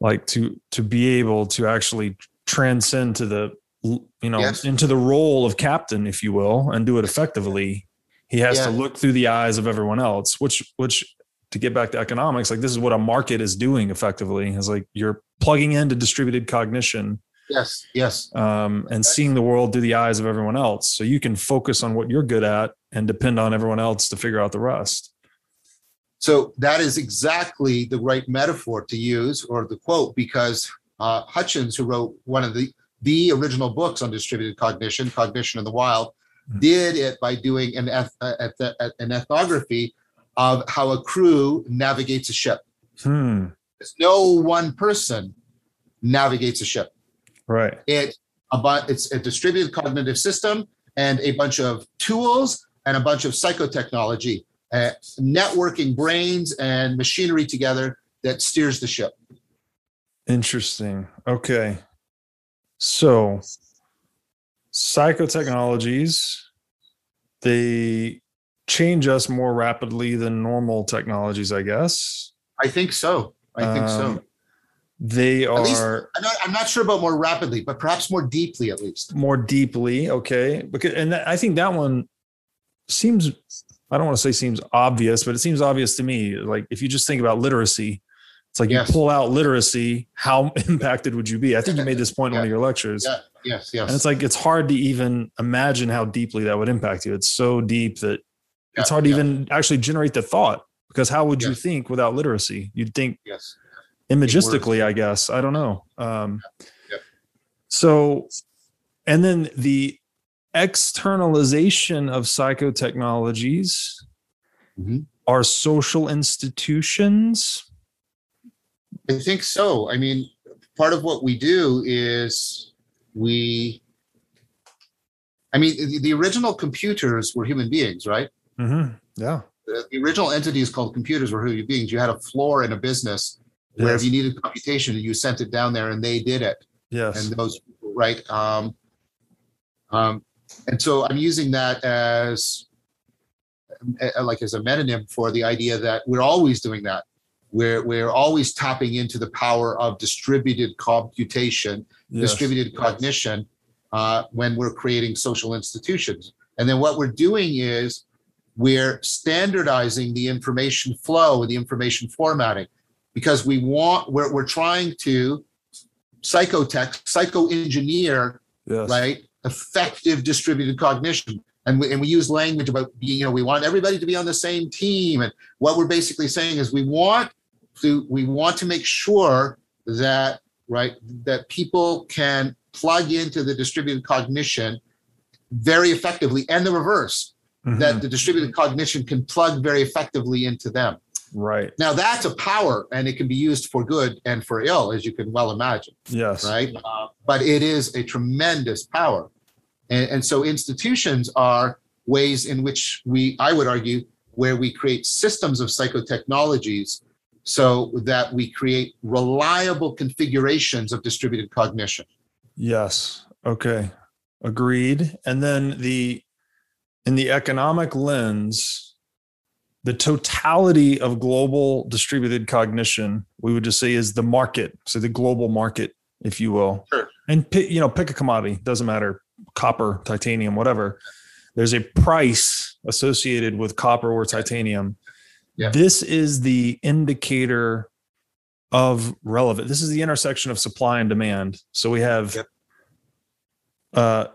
like to to be able to actually transcend to the, you know, Yes. into the role of captain, if you will, and do it effectively." he has to look through the eyes of everyone else which which to get back to economics like this is what a market is doing effectively is like you're plugging into distributed cognition Yes, yes, um, and seeing the world through the eyes of everyone else so you can focus on what you're good at and depend on everyone else to figure out the rest So that is exactly the right metaphor to use or the quote because uh, Hutchins, who wrote one of the the original books on distributed cognition, Cognition in the Wild, Mhm. did it by doing an eth- uh, eth- uh, an ethnography of how a crew navigates a ship. hmm There's no one person navigates a ship. right It about it's a distributed cognitive system and a bunch of tools and a bunch of psychotechnology, uh, networking brains and machinery together that steers the ship. interesting okay so psychotechnologies they change us more rapidly than normal technologies i guess I think so. I think so. Um, they At least- are I'm not, I'm not sure about more rapidly, but perhaps more deeply at least. more deeply okay because and i think that one seems i don't want to say seems obvious but it seems obvious to me like if you just think about literacy it's like Yes. you pull out literacy how impacted would you be i think you made this point in one of your lectures Yeah. Yes. and it's like it's hard to even imagine how deeply that would impact you it's so deep that it's hard to yeah. even actually generate the thought because how would you think without literacy you'd think Yes. imagistically i guess i don't know um so and then the externalization of psychotechnologies Mhm. are social institutions I think so. I mean, part of what we do is we. I mean, the, the original computers were human beings, right? Mhm. yeah The, the original entities called computers were human beings. You had a floor in a business where if you needed computation, you sent it down there and they did it. yes And those, right? Um, Um, and so I'm using that as like as a metonym for the idea that we're always doing that. We're, we're always tapping into the power of distributed computation, Yes. distributed cognition uh, when we're creating social institutions. And then what we're doing is we're standardizing the information flow and the information formatting because we want, we're, we're trying to psychotech, psycho-engineer Yes. right? Effective distributed cognition. And we, and we use language about being, you know, we want everybody to be on the same team. And what we're basically saying is we want to, we want to make sure that, right, that people can plug into the distributed cognition very effectively and the reverse, Mhm. that the distributed cognition can plug very effectively into them. right. Now that's a power and it can be used for good and for ill, as you can well imagine Yes. right? Uh, but it is a tremendous power. And, and so institutions are ways in which we, I would argue, where we create systems of psychotechnologies so that we create reliable configurations of distributed cognition. Yes. Okay. Agreed. And then the in the economic lens, the totality of global distributed cognition, we would just say is the market. So the global market, if you will. Sure. And pick, you know, pick a commodity, doesn't matter, copper, titanium, whatever. There's a price associated with copper or titanium. Yeah. This is the indicator of relevant. This is the intersection of supply and demand. So we have Yep. uh,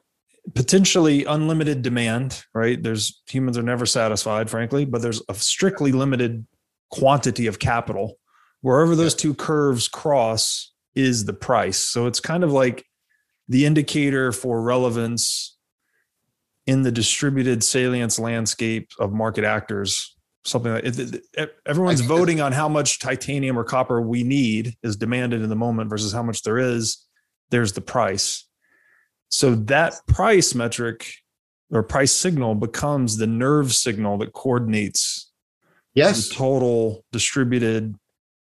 potentially unlimited demand, right? There's humans are never satisfied, frankly, but there's a strictly limited quantity of capital. Wherever those two curves cross is the price. So it's kind of like the indicator for relevance in the distributed salience landscape of market actors. Something like it, it- everyone's voting on how much titanium or copper we need is demanded in the moment versus how much there is. There's the price. So that price metric or price signal becomes the nerve signal that coordinates Yes. the total distributed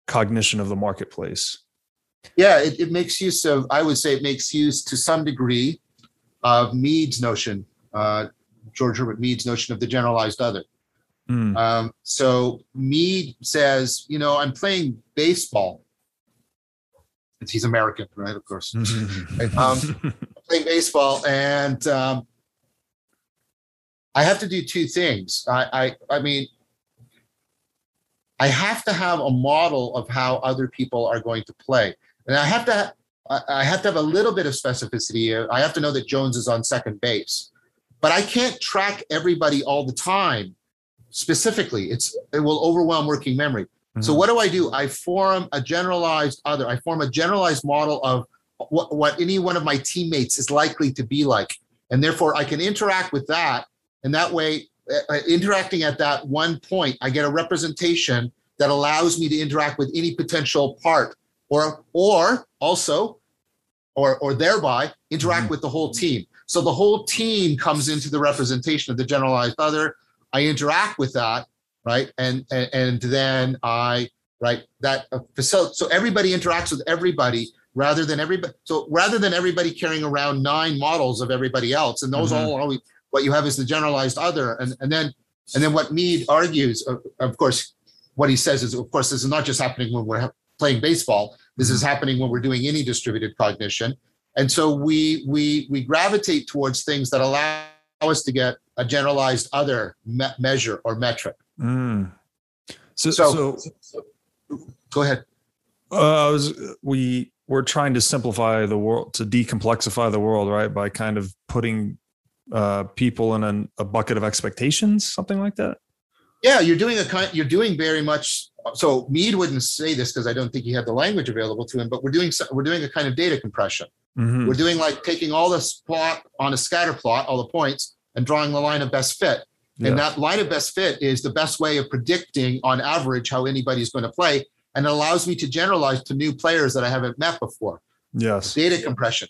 cognition of the marketplace. Yeah, it, it makes use of, I would say it makes use to some degree of Mead's notion, uh, George Herbert Mead's notion of the generalized other. Mm, Um, so Mead says, you know, I'm playing baseball. He's American, right? Of course. Um, playing baseball, and um, I have to do two things. I, I, I mean, I have to have a model of how other people are going to play, and I have to. I I have to have a little bit of specificity. Here. I have to know that Jones is on second base, but I can't track everybody all the time specifically. It's it will overwhelm working memory. So what do I do? I form a generalized other. I form a generalized model of what, what any one of my teammates is likely to be like. And therefore I can interact with that. And that way, uh, uh, interacting at that one point, I get a representation that allows me to interact with any potential part or, or also, or, or thereby interact Mhm. with the whole team. So the whole team comes into the representation of the generalized other. I interact with that right? And and, and then I right that uh, facil- so everybody interacts with everybody rather than everybody. So rather than everybody carrying around nine models of everybody else, and those Mhm. all always what you have is the generalized other, and and then and then what Mead argues, of, of course, what he says is, of course, this is not just happening when we're playing baseball. This is happening when we're doing any distributed cognition, and so we we we gravitate towards things that allow us to get a generalized other me- measure or metric. Mm. So, So- so Go ahead. uh, I was we we're trying to simplify the world to decomplexify the world, right? By kind of putting uh, people in an, a bucket of expectations, something like that. Yeah, you're doing a kind. You're doing very much. So Mead wouldn't say this because I don't think he had the language available to him. But we're doing we're doing a kind of data compression. Mhm. We're doing like taking all this plot on a scatter plot, all the points, and drawing the line of best fit. Yeah. And that line of best fit is the best way of predicting on average how anybody's going to play, and it allows me to generalize to new players that I haven't met before. Yes. data compression.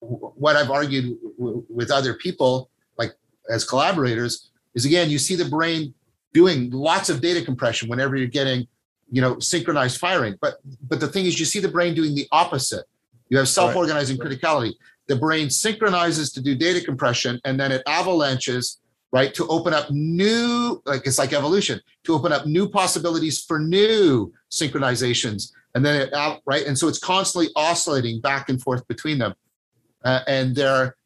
What I've argued with other people, like as collaborators, is again, you see the brain doing lots of data compression whenever you're getting, you know, synchronized firing. But but the thing is, you see the brain doing the opposite. You have self-organizing criticality. The brain synchronizes to do data compression and then it avalanches right to open up new like it's like evolution to open up new possibilities for new synchronizations. And then it out right? And so it's constantly oscillating back and forth between them. Uh, and there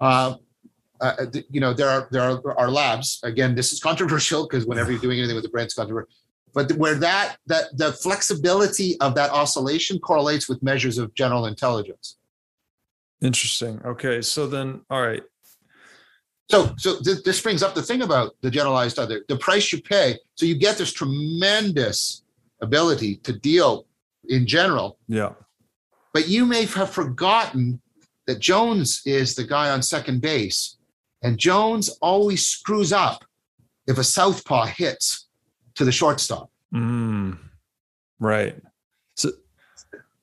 uh, uh, you know there are there are, are labs. Again this is controversial because whenever you're doing anything with the brain it's controversial but where that that the flexibility of that oscillation correlates with measures of general intelligence interesting okay so then all right so, so th- this brings up the thing about the generalized other, the price you pay. So you get this tremendous ability to deal in general. Yeah. But you may have forgotten that Jones is the guy on second base, and Jones always screws up if a southpaw hits to the shortstop. Mm, right. So,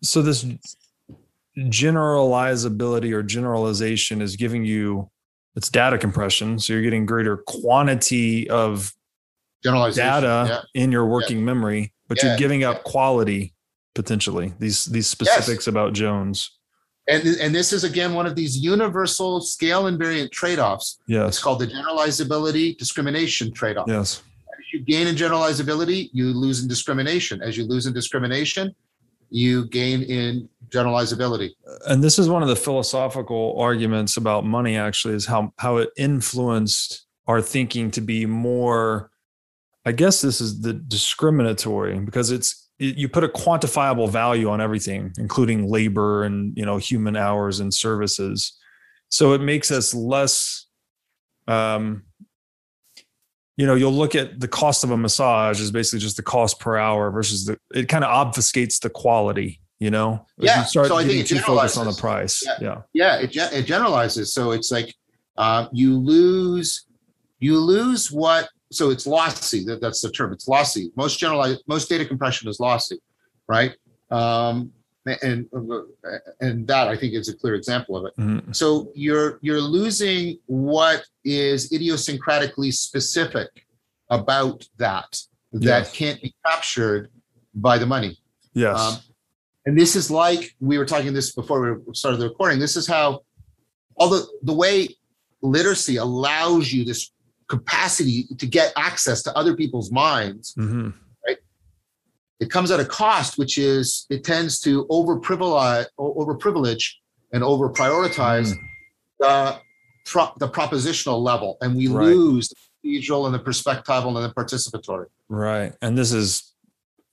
so this generalizability or generalization is giving you it's data compression. So you're getting greater quantity of data yeah. in your working yeah. memory, but yeah. you're giving up quality potentially. These these specifics yes. about Jones. And, and this is again one of these universal scale invariant trade-offs. Yes. It's called the generalizability discrimination trade-off. Yes. As you gain in generalizability, you lose in discrimination. As you lose in discrimination, you gain in generalizability. And this is one of the philosophical arguments about money actually is how how it influenced our thinking to be more I guess this is the discriminatory because it's it, you put a quantifiable value on everything including labor and you know human hours and services. So it makes us less um you know you'll look at the cost of a massage is basically just the cost per hour versus the it kind of obfuscates the quality you know yeah you start so I think too focused on the price yeah yeah, yeah it, it generalizes so it's like uh, you lose you lose what so it's lossy that, that's the term it's lossy most generalized most data compression is lossy right um, and and that I think is a clear example of it. Mm-hmm. So you're you're losing what is idiosyncratically specific about that that yes. can't be captured by the money. Yes. Um, and this is like we were talking this before we started the recording. This is how all the the way literacy allows you this capacity to get access to other people's minds. Mm-hmm it comes at a cost, which is it tends to over privilege, over privilege, and over prioritize mm. the pro, the propositional level, and we right. lose the procedural and the perspectival and the participatory. Right, and this is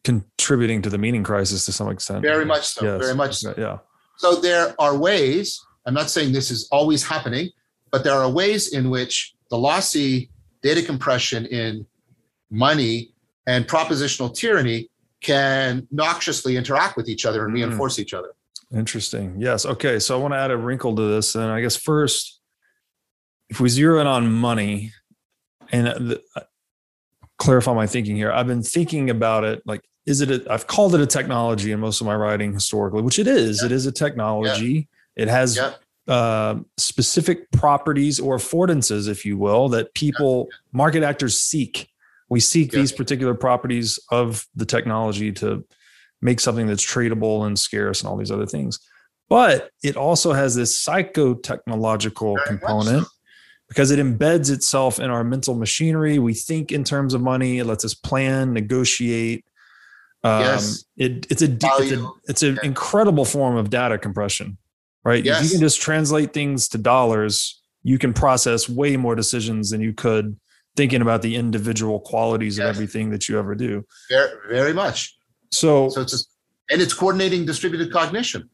contributing to the meaning crisis to some extent. Very much so. Yes. Very much so. Yeah. So there are ways. I'm not saying this is always happening, but there are ways in which the lossy data compression in money and propositional tyranny can noxiously interact with each other and mm. reinforce each other. Interesting. Yes. Okay. So I want to add a wrinkle to this. And I guess first, if we zero in on money and the, uh, clarify my thinking here, I've been thinking about it like, is it, a, I've called it a technology in most of my writing historically, which it is. It is a technology. It has uh, specific properties or affordances, if you will, that people, market actors seek we seek yeah. these particular properties of the technology to make something that's tradable and scarce and all these other things. But it also has this psychotechnological component because it embeds itself in our mental machinery. We think in terms of money. It lets us plan, negotiate. Um, yes. It, it's a it's a it's an incredible form of data compression, right? Yes. If you can just translate things to dollars, you can process way more decisions than you could thinking about the individual qualities yes. of everything that you ever do. Very, very much. So, so it's just, and it's coordinating distributed cognition.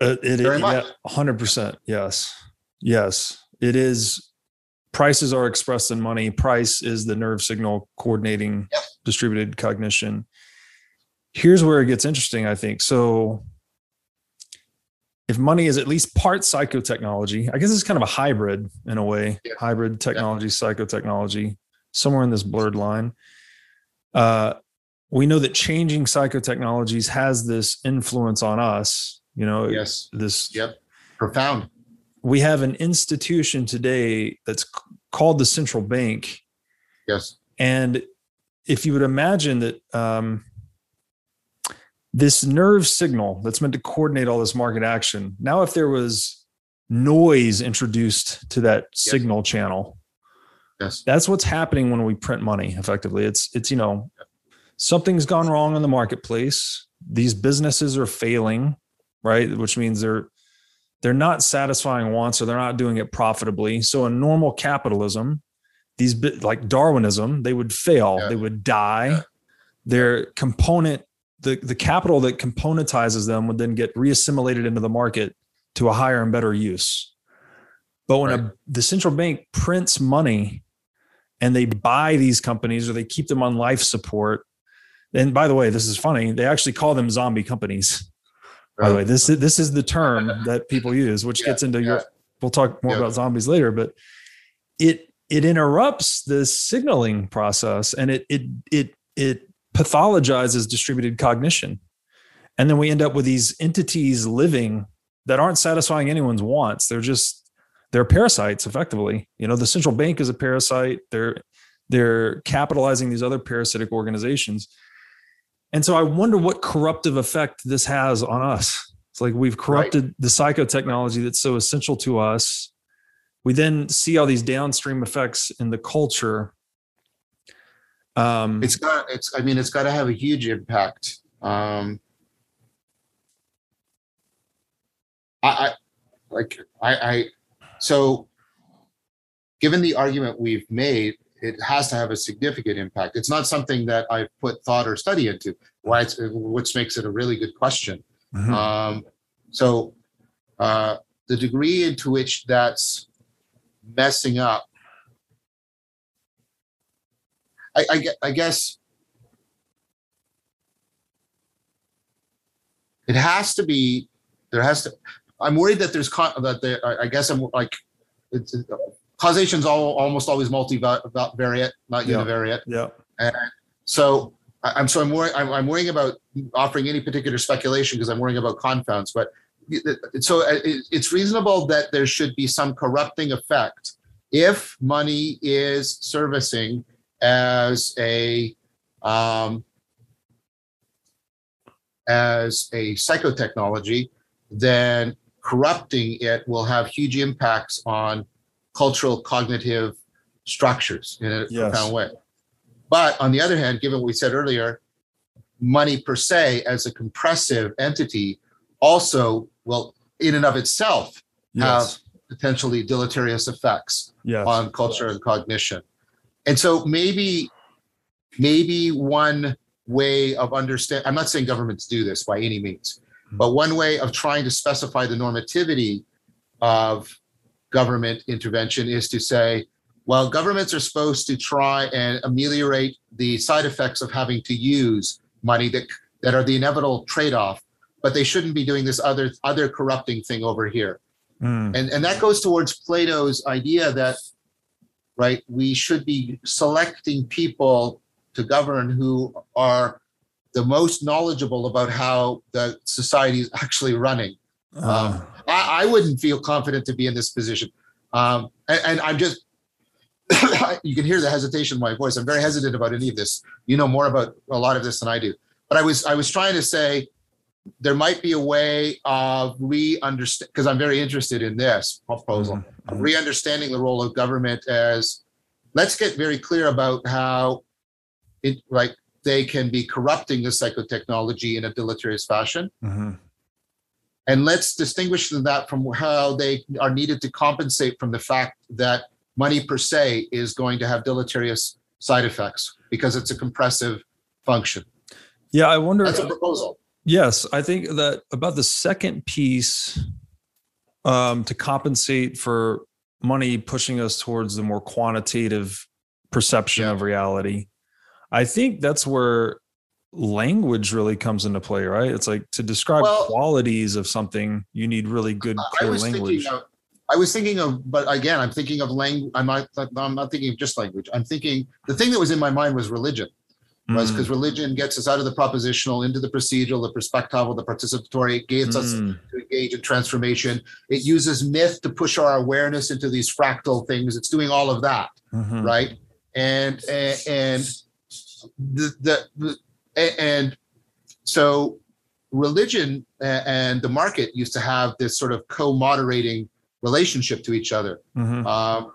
Uh, it very much. hundred percent. Yes, yes. It is. Prices are expressed in money. Price is the nerve signal coordinating yes. distributed cognition. Here's where it gets interesting. I think so if money is at least part psychotechnology, I guess it's kind of a hybrid in a way, yeah. hybrid technology, yeah. psychotechnology, somewhere in this blurred line. Uh, we know that changing psychotechnologies has this influence on us. You know, yes, this yep, profound. We have an institution today that's called the central bank. Yes, and if you would imagine that um, this nerve signal that's meant to coordinate all this market action. Now, if there was noise introduced to that yes. signal channel. Yes. That's what's happening when we print money effectively. It's it's you know something's gone wrong in the marketplace. These businesses are failing, right? Which means they're they're not satisfying wants or they're not doing it profitably. So in normal capitalism, these like Darwinism, they would fail, yeah. they would die. Yeah. Their component, the, the capital that componentizes them would then get reassimilated into the market to a higher and better use. But when right. a, the central bank prints money and they buy these companies or they keep them on life support, and by the way, this is funny, they actually call them zombie companies. By the way, this is this is the term that people use, which yeah, gets into yeah. your. We'll talk more yeah. about zombies later, but it it interrupts the signaling process and it it it it pathologizes distributed cognition, and then we end up with these entities living that aren't satisfying anyone's wants. They're just they're parasites, effectively. You know, the central bank is a parasite. They're they're capitalizing these other parasitic organizations and so I wonder what corruptive effect this has on us. It's like we've corrupted right. the psychotechnology that's so essential to us. We then see all these downstream effects in the culture. Um, it's got it's I mean it's got to have a huge impact. Um, I, I like I, I so given the argument we've made it has to have a significant impact. It's not something that I've put thought or study into, why it's, which makes it a really good question. Mm-hmm. Um, so uh, the degree into which that's messing up, I, I, I guess it has to be. There has to. I'm worried that there's con- that there. I guess I'm like it's, causation is all, almost always multivariate, not yeah. univariate. Yeah. And so I'm so I'm worrying I'm, I'm worrying about offering any particular speculation because I'm worrying about confounds. But so uh, it's reasonable that there should be some corrupting effect if money is servicing as a um, as a psychotechnology, then corrupting it will have huge impacts on cultural cognitive structures in a yes. profound way. But on the other hand, given what we said earlier, money per se as a compressive entity also will, in and of itself, yes. have potentially deleterious effects yes. on culture and cognition. And so maybe, maybe one way of understand I'm not saying governments do this by any means, mm-hmm. but one way of trying to specify the normativity of government intervention is to say, well, governments are supposed to try and ameliorate the side effects of having to use money that, that are the inevitable trade-off, but they shouldn't be doing this other other corrupting thing over here. Mm. And, and that goes towards Plato's idea that, right, we should be selecting people to govern who are the most knowledgeable about how the society is actually running. Uh. Um, I, I wouldn't feel confident to be in this position. Um, and, and I'm just, you can hear the hesitation in my voice. I'm very hesitant about any of this. You know more about a lot of this than I do. But I was, I was trying to say there might be a way of re-understand because I'm very interested in this proposal, mm-hmm. Mm-hmm. re-understanding the role of government as let's get very clear about how it like they can be corrupting the psychotechnology in a deleterious fashion. Mm-hmm. And let's distinguish that from how they are needed to compensate from the fact that money per se is going to have deleterious side effects because it's a compressive function. Yeah, I wonder. That's a proposal. Yes, I think that about the second piece um, to compensate for money pushing us towards the more quantitative perception yeah. of reality. I think that's where language really comes into play, right? It's like to describe well, qualities of something, you need really good clear language. Of, I was thinking of, but again, I'm thinking of language. I'm not. I'm not thinking of just language. I'm thinking the thing that was in my mind was religion, because mm. religion gets us out of the propositional into the procedural, the perspectival, the participatory. It gets mm. us to engage in transformation. It uses myth to push our awareness into these fractal things. It's doing all of that, mm-hmm. right? And and, and the, the, and so religion and the market used to have this sort of co-moderating relationship to each other. Mhm. Um,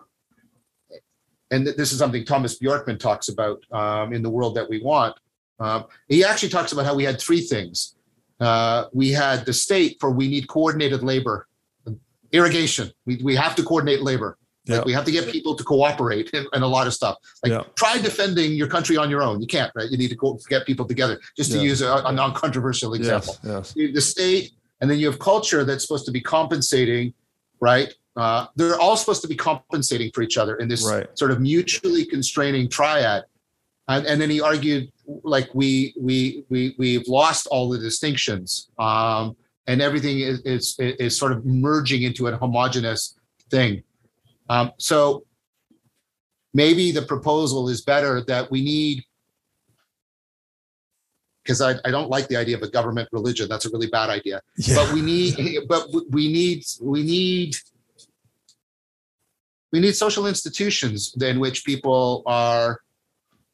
and this is something Thomas Bjorkman talks about um, in the world that we want. Um, he actually talks about how we had three things. Uh, we had the state for we need coordinated labor, irrigation. We, we have to coordinate labor. Like Yeah. we have to get people to cooperate and, and a lot of stuff. Like Yeah. try defending your country on your own. You can't, right? You need to go get people together. Just to Yeah. use a, a non-controversial example Yes, yes. the state, and then you have culture that's supposed to be compensating, right? Uh, they're all supposed to be compensating for each other in this Right. sort of mutually constraining triad. And, and then he argued like we we we we've lost all the distinctions, um, and everything is, is is sort of merging into a homogenous thing. Um, so maybe the proposal is better that we need because I, I don't like the idea of a government religion. That's a really bad idea. Yeah. But we need, but we need, we need, we need social institutions in which people are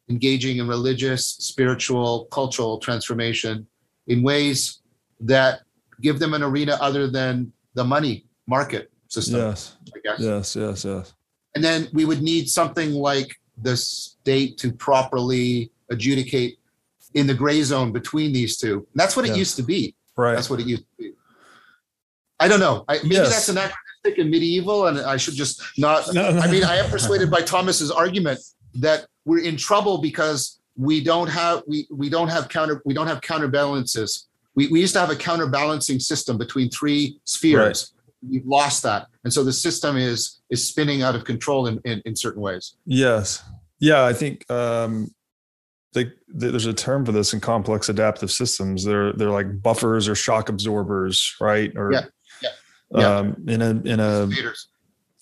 engaging in religious, spiritual, cultural transformation in ways that give them an arena other than the money market system, Yes, I guess. yes, yes, yes. And then we would need something like the state to properly adjudicate in the gray zone between these two. That's what it used to be. Right. That's what it used to be. I don't know. I, maybe Yes. that's anachronistic and medieval, and I should just not. No, no. I mean, I am persuaded by Thomas's argument that we're in trouble because we don't have we we don't have counter we don't have counterbalances. We we used to have a counterbalancing system between three spheres. We've lost that, and so the system is is spinning out of control in in, in certain ways. Yes. Yeah, I think um they, th- there's a term for this in complex adaptive systems. They're they're like buffers or shock absorbers, right? Or Yeah, yeah, yeah. um in a in a Leaders.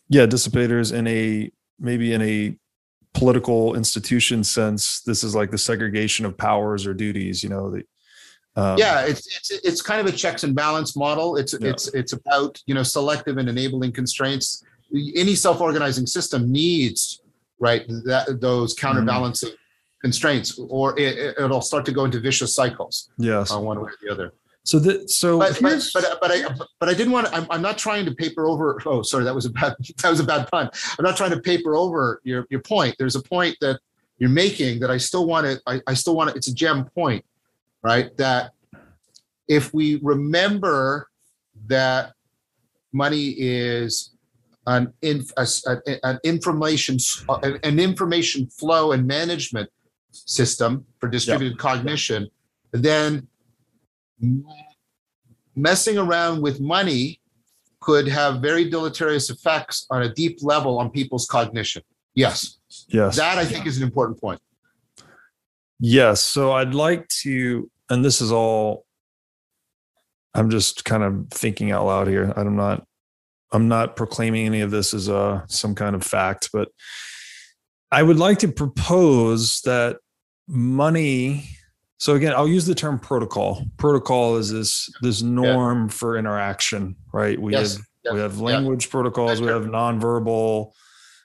yeah, dissipators in a maybe in a political institution sense, this is like the segregation of powers or duties, you know, the um, yeah it's it's it's kind of a checks and balance model it's Yeah. it's it's about you know selective and enabling constraints any self-organizing system needs right that those Mm-hmm. counterbalancing constraints or it, it- it'll start to go into vicious cycles yes. on one way or the other So that so but but, but but I but I didn't want to, I'm, I'm not trying to paper over oh sorry that was a bad that was a bad pun. I'm not trying to paper over your your point. There's a point that you're making that I still want to I, I still want to it's a gem point right? That if we remember that money is an inf, a s- a- an information an, an information flow and management system for distributed cognition then messing around with money could have very deleterious effects on a deep level on people's cognition. Yes, yes. that I think is an important point. Yes. So I'd like to, and this is all, I'm just kind of thinking out loud here. I'm not, I'm not proclaiming any of this as a, some kind of fact, but I would like to propose that money. So again, I'll use the term protocol. Protocol is this, this norm for interaction, right? We Yes, have, yes, we have yeah. language protocols, we have nonverbal,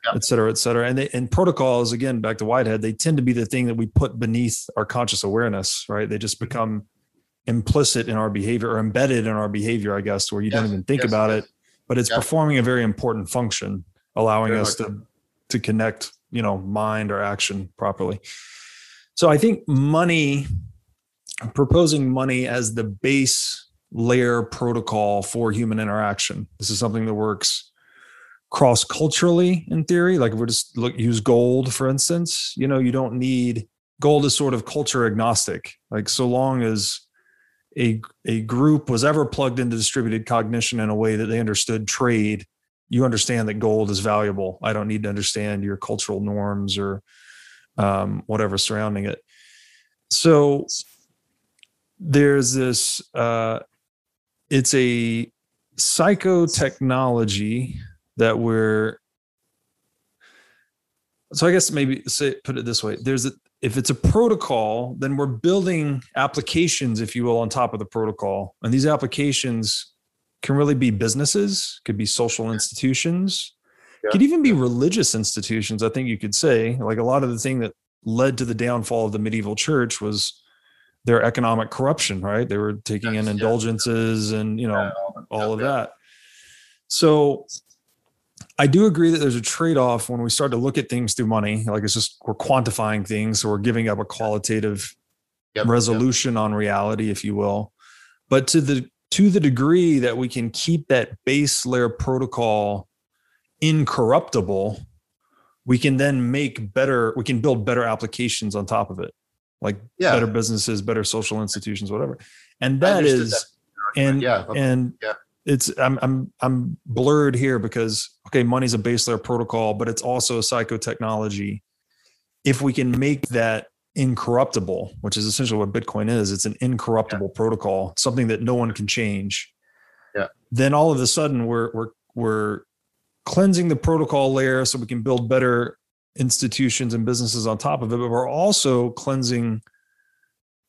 Yeah. et cetera, et cetera. And they, and protocols, again, back to Whitehead, they tend to be the thing that we put beneath our conscious awareness, right? They just mm-hmm. become implicit in our behavior or embedded in our behavior, I guess, where you don't even think yes, about yes. it, but it's Yeah. performing a very important function, allowing Very us much to to connect, you know, mind or action properly. So I think money, proposing money as the base layer protocol for human interaction. This is something that works cross culturally in theory. Like if we just look use gold, for instance, you know, you don't need gold is sort of culture agnostic. Like so long as a a group was ever plugged into distributed cognition in a way that they understood trade, you understand that gold is valuable. I don't need to understand your cultural norms or um, whatever surrounding it. So there's this. Uh, it's a psychotechnology that we're so i guess maybe say put it this way there's a if it's a protocol then we're building applications if you will on top of the protocol and these applications can really be businesses could be social institutions Yeah. could even be religious institutions i think you could say like a lot of the thing that led to the downfall of the medieval church was their economic corruption right they were taking in Yes, yeah. indulgences and you know all of Yeah. that. So I do agree that there's a trade off when we start to look at things through money. Like it's just we're quantifying things, so we're giving up a qualitative yep, resolution yep. on reality, if you will. But to the to the degree that we can keep that base layer protocol incorruptible, we can then make better. We can build better applications on top of it, like yeah. better businesses, better social institutions, whatever. And that is, that. and yeah, and yeah it's I'm I'm I'm blurred here because okay, money's a base layer protocol, but it's also a psychotechnology. If we can make that incorruptible, which is essentially what Bitcoin is, it's an incorruptible yeah. protocol, something that no one can change. Yeah. Then all of a sudden we're we're we're cleansing the protocol layer so we can build better institutions and businesses on top of it, but we're also cleansing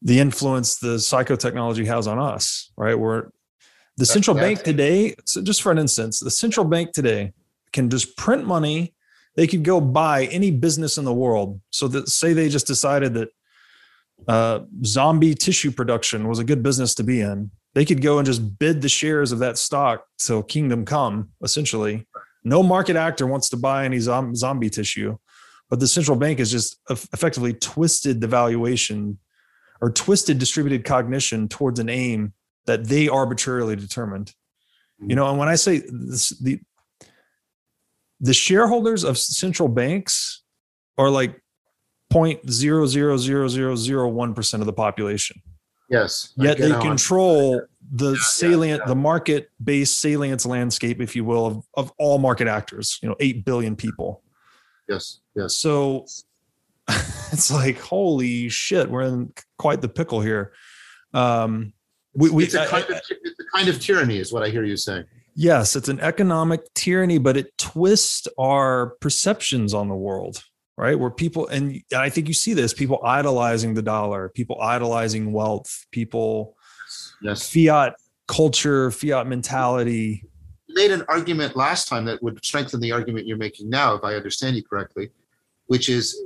the influence the psychotechnology has on us, right? We're the central bank today, so just for an instance, the central bank today can just print money. They could go buy any business in the world. So that say they just decided that uh, zombie tissue production was a good business to be in. They could go and just bid the shares of that stock till kingdom come, essentially. No market actor wants to buy any zombie tissue, but the central bank has just effectively twisted the valuation or twisted distributed cognition towards an aim that they arbitrarily determined. You mm-hmm. know, and when I say this, the the shareholders of central banks are like point zero zero zero zero zero one percent of the population. Yes. Yet they control the yeah, salient, yeah, yeah. the market-based salience landscape, if you will, of, of all market actors. You know, eight billion people. Yes. Yes. So it's like, holy shit, we're in quite the pickle here. Um, we, we, it's, a kind I, of, it's a kind of tyranny, is what I hear you saying. Yes, it's an economic tyranny, but it twists our perceptions on the world, right? Where people, and I think you see this people idolizing the dollar, people idolizing wealth, people, yes. fiat culture, fiat mentality. You made an argument last time that would strengthen the argument you're making now, if I understand you correctly, which is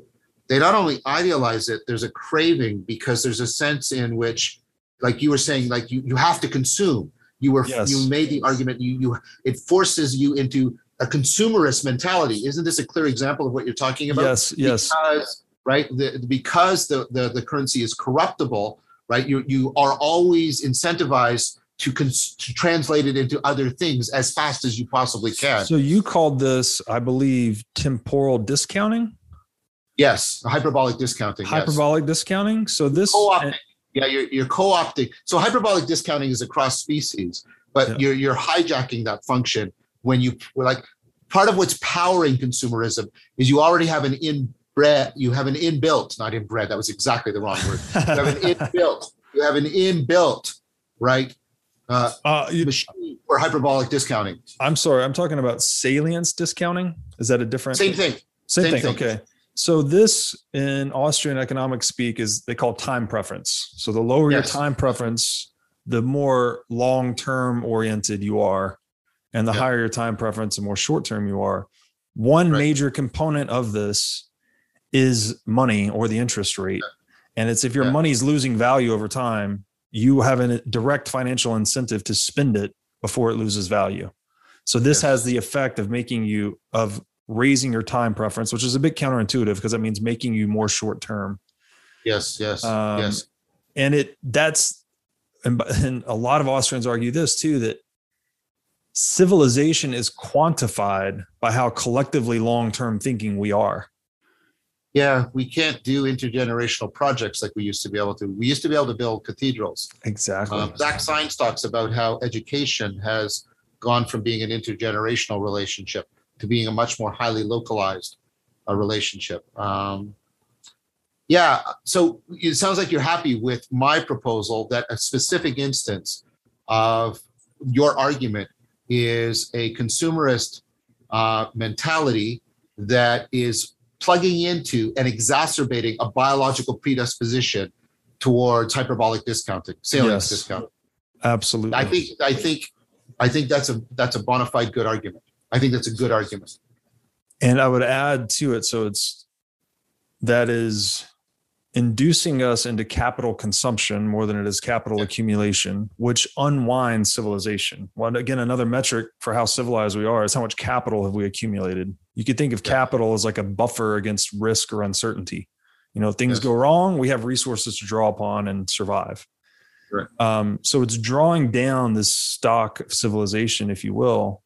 they not only idealize it, there's a craving because there's a sense in which like you were saying, like you, you have to consume. You were yes. you made the argument you you it forces you into a consumerist mentality. Isn't this a clear example of what you're talking about? Yes, yes. Because, right, the, because the, the the currency is corruptible, right? You you are always incentivized to cons- to translate it into other things as fast as you possibly can. So you called this, I believe, temporal discounting. Yes, hyperbolic discounting. Hyperbolic yes. discounting. So this co-opting. Yeah, you're, you're co-opting. So hyperbolic discounting is across species, but yeah. you're you're hijacking that function when you like part of what's powering consumerism is you already have an inbred, you have an inbuilt, not inbred, that was exactly the wrong word. You have an inbuilt, you have an inbuilt, right? Uh, uh, you, machine for hyperbolic discounting. I'm sorry, I'm talking about salience discounting. Is that a different same thing? Same, Same thing. thing. Okay. So this in Austrian economic speak is they call time preference. So the lower yes. your time preference, the more long-term oriented you are, and the yeah. higher your time preference, the more short-term you are. One right. major component of this is money or the interest rate. And it's if your yeah. money is losing value over time, you have a direct financial incentive to spend it before it loses value. So this yes. has the effect of making you of raising your time preference, which is a bit counterintuitive because that means making you more short term. Yes, yes, um, yes. And it that's and, and a lot of Austrians argue this too that civilization is quantified by how collectively long term thinking we are. Yeah, we can't do intergenerational projects like we used to be able to. We used to be able to build cathedrals. Exactly. Um, Zak Stein talks about how education has gone from being an intergenerational relationship to being a much more highly localized uh, relationship. Um, yeah, so it sounds like you're happy with my proposal that a specific instance of your argument is a consumerist uh, mentality that is plugging into and exacerbating a biological predisposition towards hyperbolic discounting, salience yes, discounting. Absolutely. I think I think I think that's a that's a bona fide good argument. I think that's a good argument. And I would add to it, so it's that is inducing us into capital consumption more than it is capital accumulation, which unwinds civilization. Well, again, another metric for how civilized we are is how much capital have we accumulated. You could think of capital as like a buffer against risk or uncertainty. You know, things yes. go wrong, we have resources to draw upon and survive. Right. Um, so it's drawing down this stock of civilization, if you will.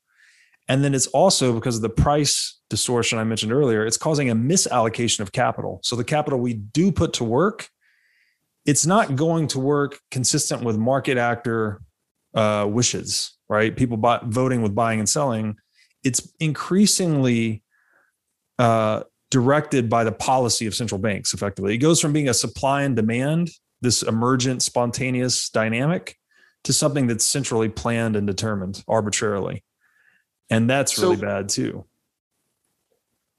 And then it's also because of the price distortion I mentioned earlier, it's causing a misallocation of capital. So the capital we do put to work, it's not going to work consistent with market actor uh, wishes, right? People buy, voting with buying and selling. It's increasingly uh, directed by the policy of central banks, effectively. It goes from being a supply and demand, this emergent, spontaneous dynamic, to something that's centrally planned and determined arbitrarily. And that's really so, bad too.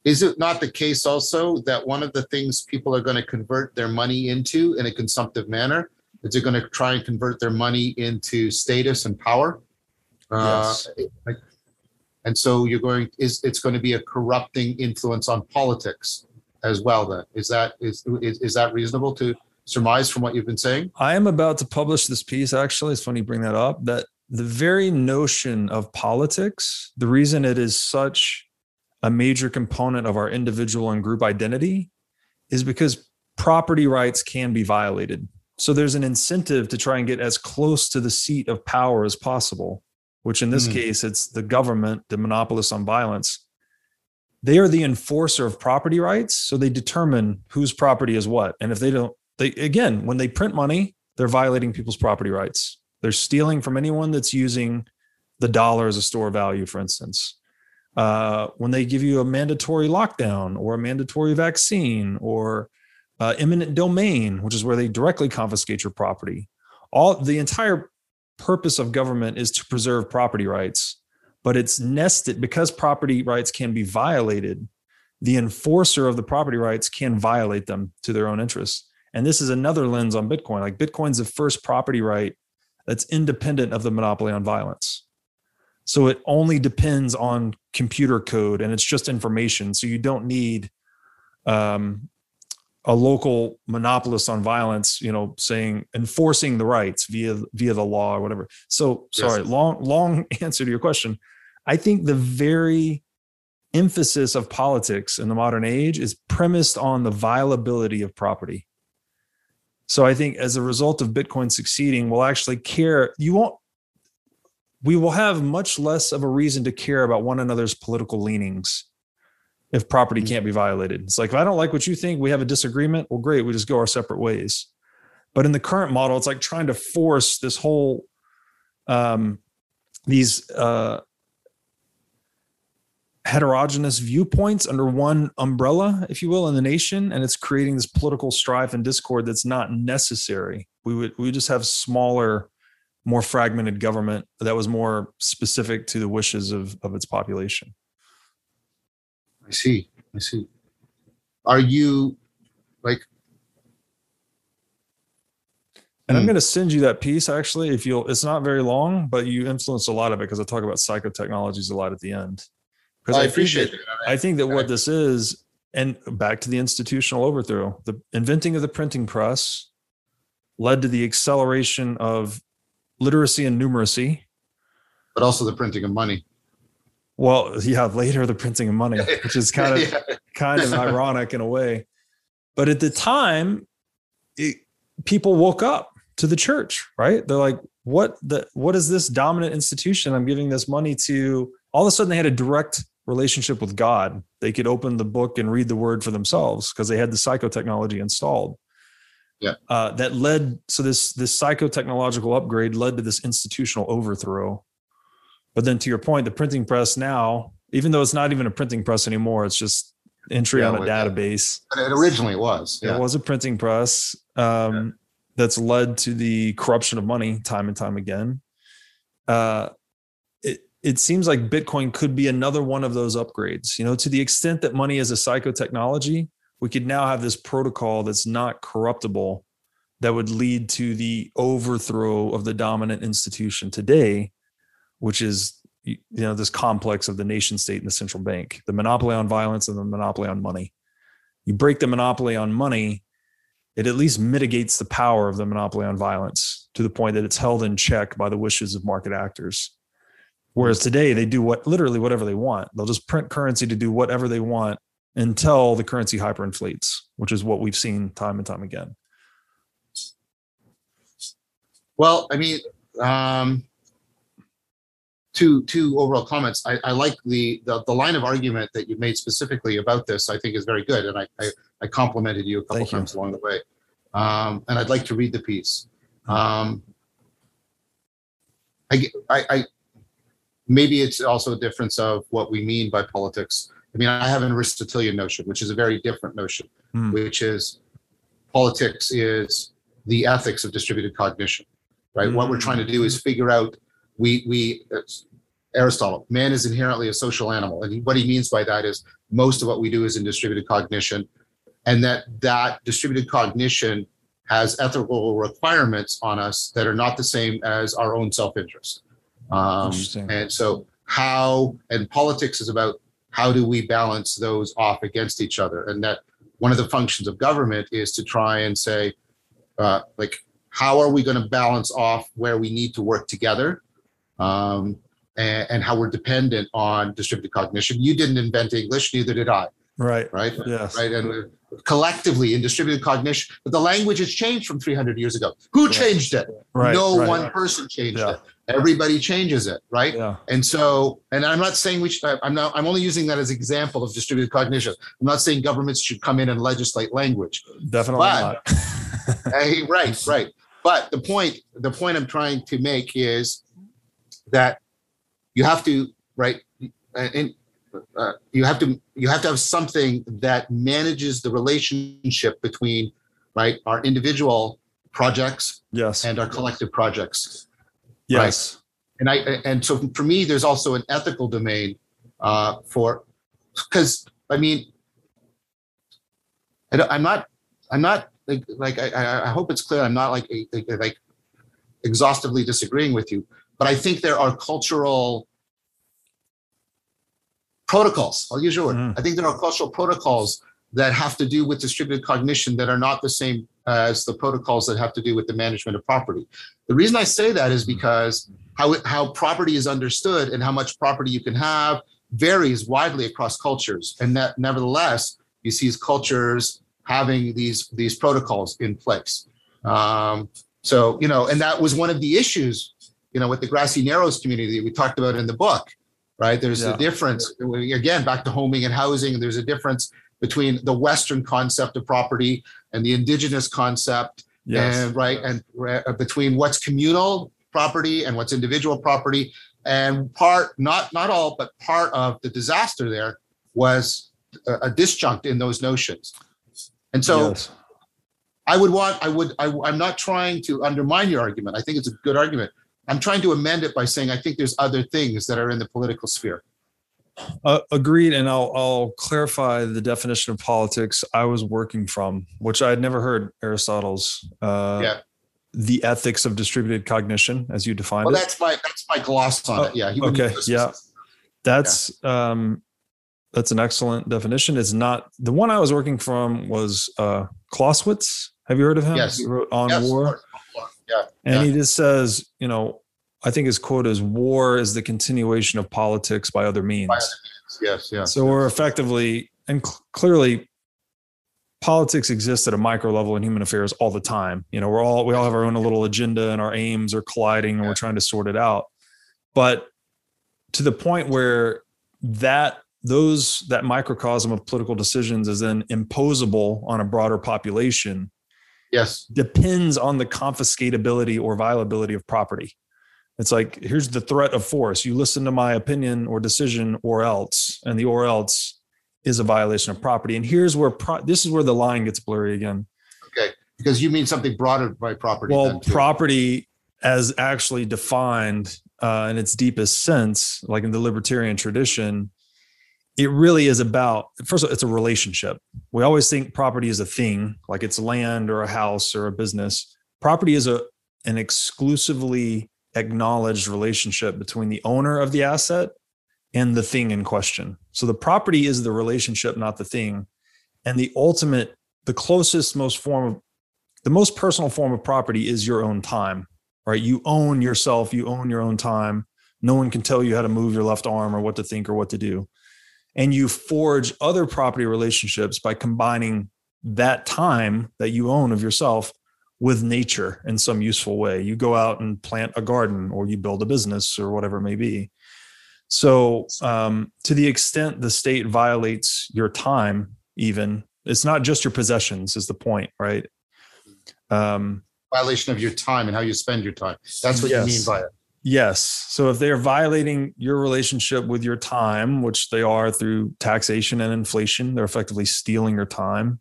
Is it not the case also that one of the things people are going to convert their money into in a consumptive manner is they're going to try and convert their money into status and power? Uh, yes. Uh, and so you're going is it's going to be a corrupting influence on politics as well then. Is that is, is is that reasonable to surmise from what you've been saying? I am about to publish this piece actually. It's funny you bring that up that the very notion of politics the reason it is such a major component of our individual and group identity is because property rights can be violated. So there's an incentive to try and get as close to the seat of power as possible which in this mm. case, it's the government, the monopolist on violence. They are the enforcer of property rights. So they determine whose property is what. And if they don't, they again, when they print money, they're violating people's property rights. They're stealing from anyone that's using the dollar as a store of value, for instance. Uh, when they give you a mandatory lockdown or a mandatory vaccine or uh, eminent domain, which is where they directly confiscate your property, all the entire purpose of government is to preserve property rights, but it's nested because property rights can be violated. The enforcer of the property rights can violate them to their own interests. And this is another lens on Bitcoin. Like Bitcoin's the first property right that's independent of the monopoly on violence. So it only depends on computer code and it's just information. So you don't need um, a local monopolist on violence, you know, saying enforcing the rights via via the law or whatever. So sorry, yes. long long answer to your question. I think the very emphasis of politics in the modern age is premised on the violability of property. So I think as a result of Bitcoin succeeding, we'll actually care. You won't. We will have much less of a reason to care about one another's political leanings if property mm-hmm. can't be violated. It's like, if I don't like what you think, we have a disagreement. Well, great. We just go our separate ways. But in the current model, it's like trying to force this whole, um, these uh, heterogeneous viewpoints under one umbrella, if you will, in the nation. And it's creating this political strife and discord that's not necessary. We would, we would just have smaller, more fragmented government that was more specific to the wishes of, of its population. I see. I see. Are you like? And I'm hmm. going to send you that piece actually. If you'll, it's not very long, but you influence a lot of it because I talk about psychotechnologies a lot at the end. Because I, I, appreciate that. I think that what this is, and back to the institutional overthrow, the inventing of the printing press led to the acceleration of literacy and numeracy, but also the printing of money. Well, yeah, later the printing of money, which is kind of yeah. kind of ironic in a way. But at the time, it, people woke up to the church, right? They're like, "What the? What is this dominant institution? I'm giving this money to." All of a sudden, they had a direct relationship with God. They could open the book and read the word for themselves because they had the psychotechnology installed. Yeah. Uh, that led so this this psychotechnological upgrade led to this institutional overthrow but then to your point, the printing press now, even though it's not even a printing press anymore, it's just entry yeah, on a database. It originally was. Yeah. It was a printing press um, yeah. that's led to the corruption of money time and time again. Uh, it it seems like Bitcoin could be another one of those upgrades. You know, to the extent that money is a psychotechnology, we could now have this protocol that's not corruptible that would lead to the overthrow of the dominant institution today which is you know this complex of the nation state and the central bank the monopoly on violence and the monopoly on money you break the monopoly on money it at least mitigates the power of the monopoly on violence to the point that it's held in check by the wishes of market actors. Whereas today they do what literally whatever they want. They'll just print currency to do whatever they want until the currency hyperinflates, which is what we've seen time and time again. Well, I mean, um, two two overall comments. I, I like the, the the line of argument that you made specifically about this. I think is very good, and I I, I complimented you a couple Thank you. times along the way. Um, and I'd like to read the piece. Um, I, I, I maybe it's also a difference of what we mean by politics. I mean, I have an Aristotelian notion, which is a very different notion, Hmm. which is politics is the ethics of distributed cognition, right? What we're trying to do is figure out we we Aristotle, man is inherently a social animal, and what he means by that is most of what we do is in distributed cognition, and that that distributed cognition has ethical requirements on us that are not the same as our own self-interest. Um, and so how and politics is about how do we balance those off against each other, and that one of the functions of government is to try and say, uh, like, how are we going to balance off where we need to work together, um, and, and how we're dependent on distributed cognition. You didn't invent English, neither did I, Right. right? Yes. Right, and collectively in distributed cognition, but the language has changed from 300 years ago. Who Right. changed it? Right. no right. one person changed Yeah. it. Everybody changes it, right? Yeah. And so, and I'm not saying we should, I'm not, I'm only using that as example of distributed cognition. I'm not saying governments should come in and legislate language. Definitely But- not. Hey, right, right. But the point, the point I'm trying to make is that you have to, right, and uh, you have to, you have to have something that manages the relationship between, right, our individual projects yes. and our collective projects. yes. and I and so for me, there's also an ethical domain uh, for because I mean, I don't, I'm not I'm not like, like I- I, hope it's clear. I'm not like like, like exhaustively disagreeing with you, but I think there are cultural protocols. I'll use your word. Mhm. I think there are cultural protocols that have to do with distributed cognition that are not the same as the protocols that have to do with the management of property. The reason I say that is because how it, how property is understood and how much property you can have varies widely across cultures, and that nevertheless you see cultures having these these protocols in place. Um, so you know, and that was one of the issues, you know, with the grassy narrows community that we talked about in the book, right? There's Yeah. a difference again back to homing and housing. There's a difference between the Western concept of property and the indigenous concept Yes. and right and uh, between what's communal property and what's individual property and part not not all but part of the disaster there was a, a disjunct in those notions and so yes. i would want i would I, i'm not trying to undermine your argument i think it's a good argument i'm trying to amend it by saying i think there's other things that are in the political sphere Uh, agreed. And I'll, I'll clarify the definition of politics I was working from, which I had never heard Aristotle's, uh, Yeah. the ethics of distributed cognition, as you defined well it. that's my that's my gloss on Oh, it yeah he okay, yeah. That's, um, that's an excellent definition. It's not the one I was working from was, uh, Clausewitz. Have you heard of him? Yes. He wrote on Yes, war. Yeah And Yeah. he just says, you know, I think his quote is war is the continuation of politics by other means. By other yes yes So we're effectively and cl- clearly politics exists at a micro level in human affairs all the time. You know, we're all we all have our own little agenda and our aims are colliding and Yeah. we're trying to sort it out. But to the point where that those that microcosm of political decisions is then imposable on a broader population yes depends on the confiscatability or violability of property. It's like, here's the threat of force. You listen to my opinion or decision or else, and the or else is a violation of property. And here's where pro- this is where the line gets blurry again. okay because you mean something broader by property Well, property as actually defined uh, in its deepest sense, like in the libertarian tradition, it really is about first of all, it's a relationship. We always think property is a thing, like it's land or a house or a business. Property is a an exclusively acknowledged relationship between the owner of the asset and the thing in question. So the property is the relationship, not the thing. And the ultimate, the closest, most form of the most personal form of property is your own time, right? You own yourself, you own your own time. No one can tell you how to move your left arm or what to think or what to do. And you forge other property relationships by combining that time that you own of yourself with nature in some useful way. You go out and plant a garden or you build a business or whatever it may be. So, um, to the extent the state violates your time, even it's not just your possessions, is the point, right? Um, Violation of your time and how you spend your time. That's what yes. you mean by it. Yes. So if they are violating your relationship with your time, which they are through taxation and inflation, they're effectively stealing your time,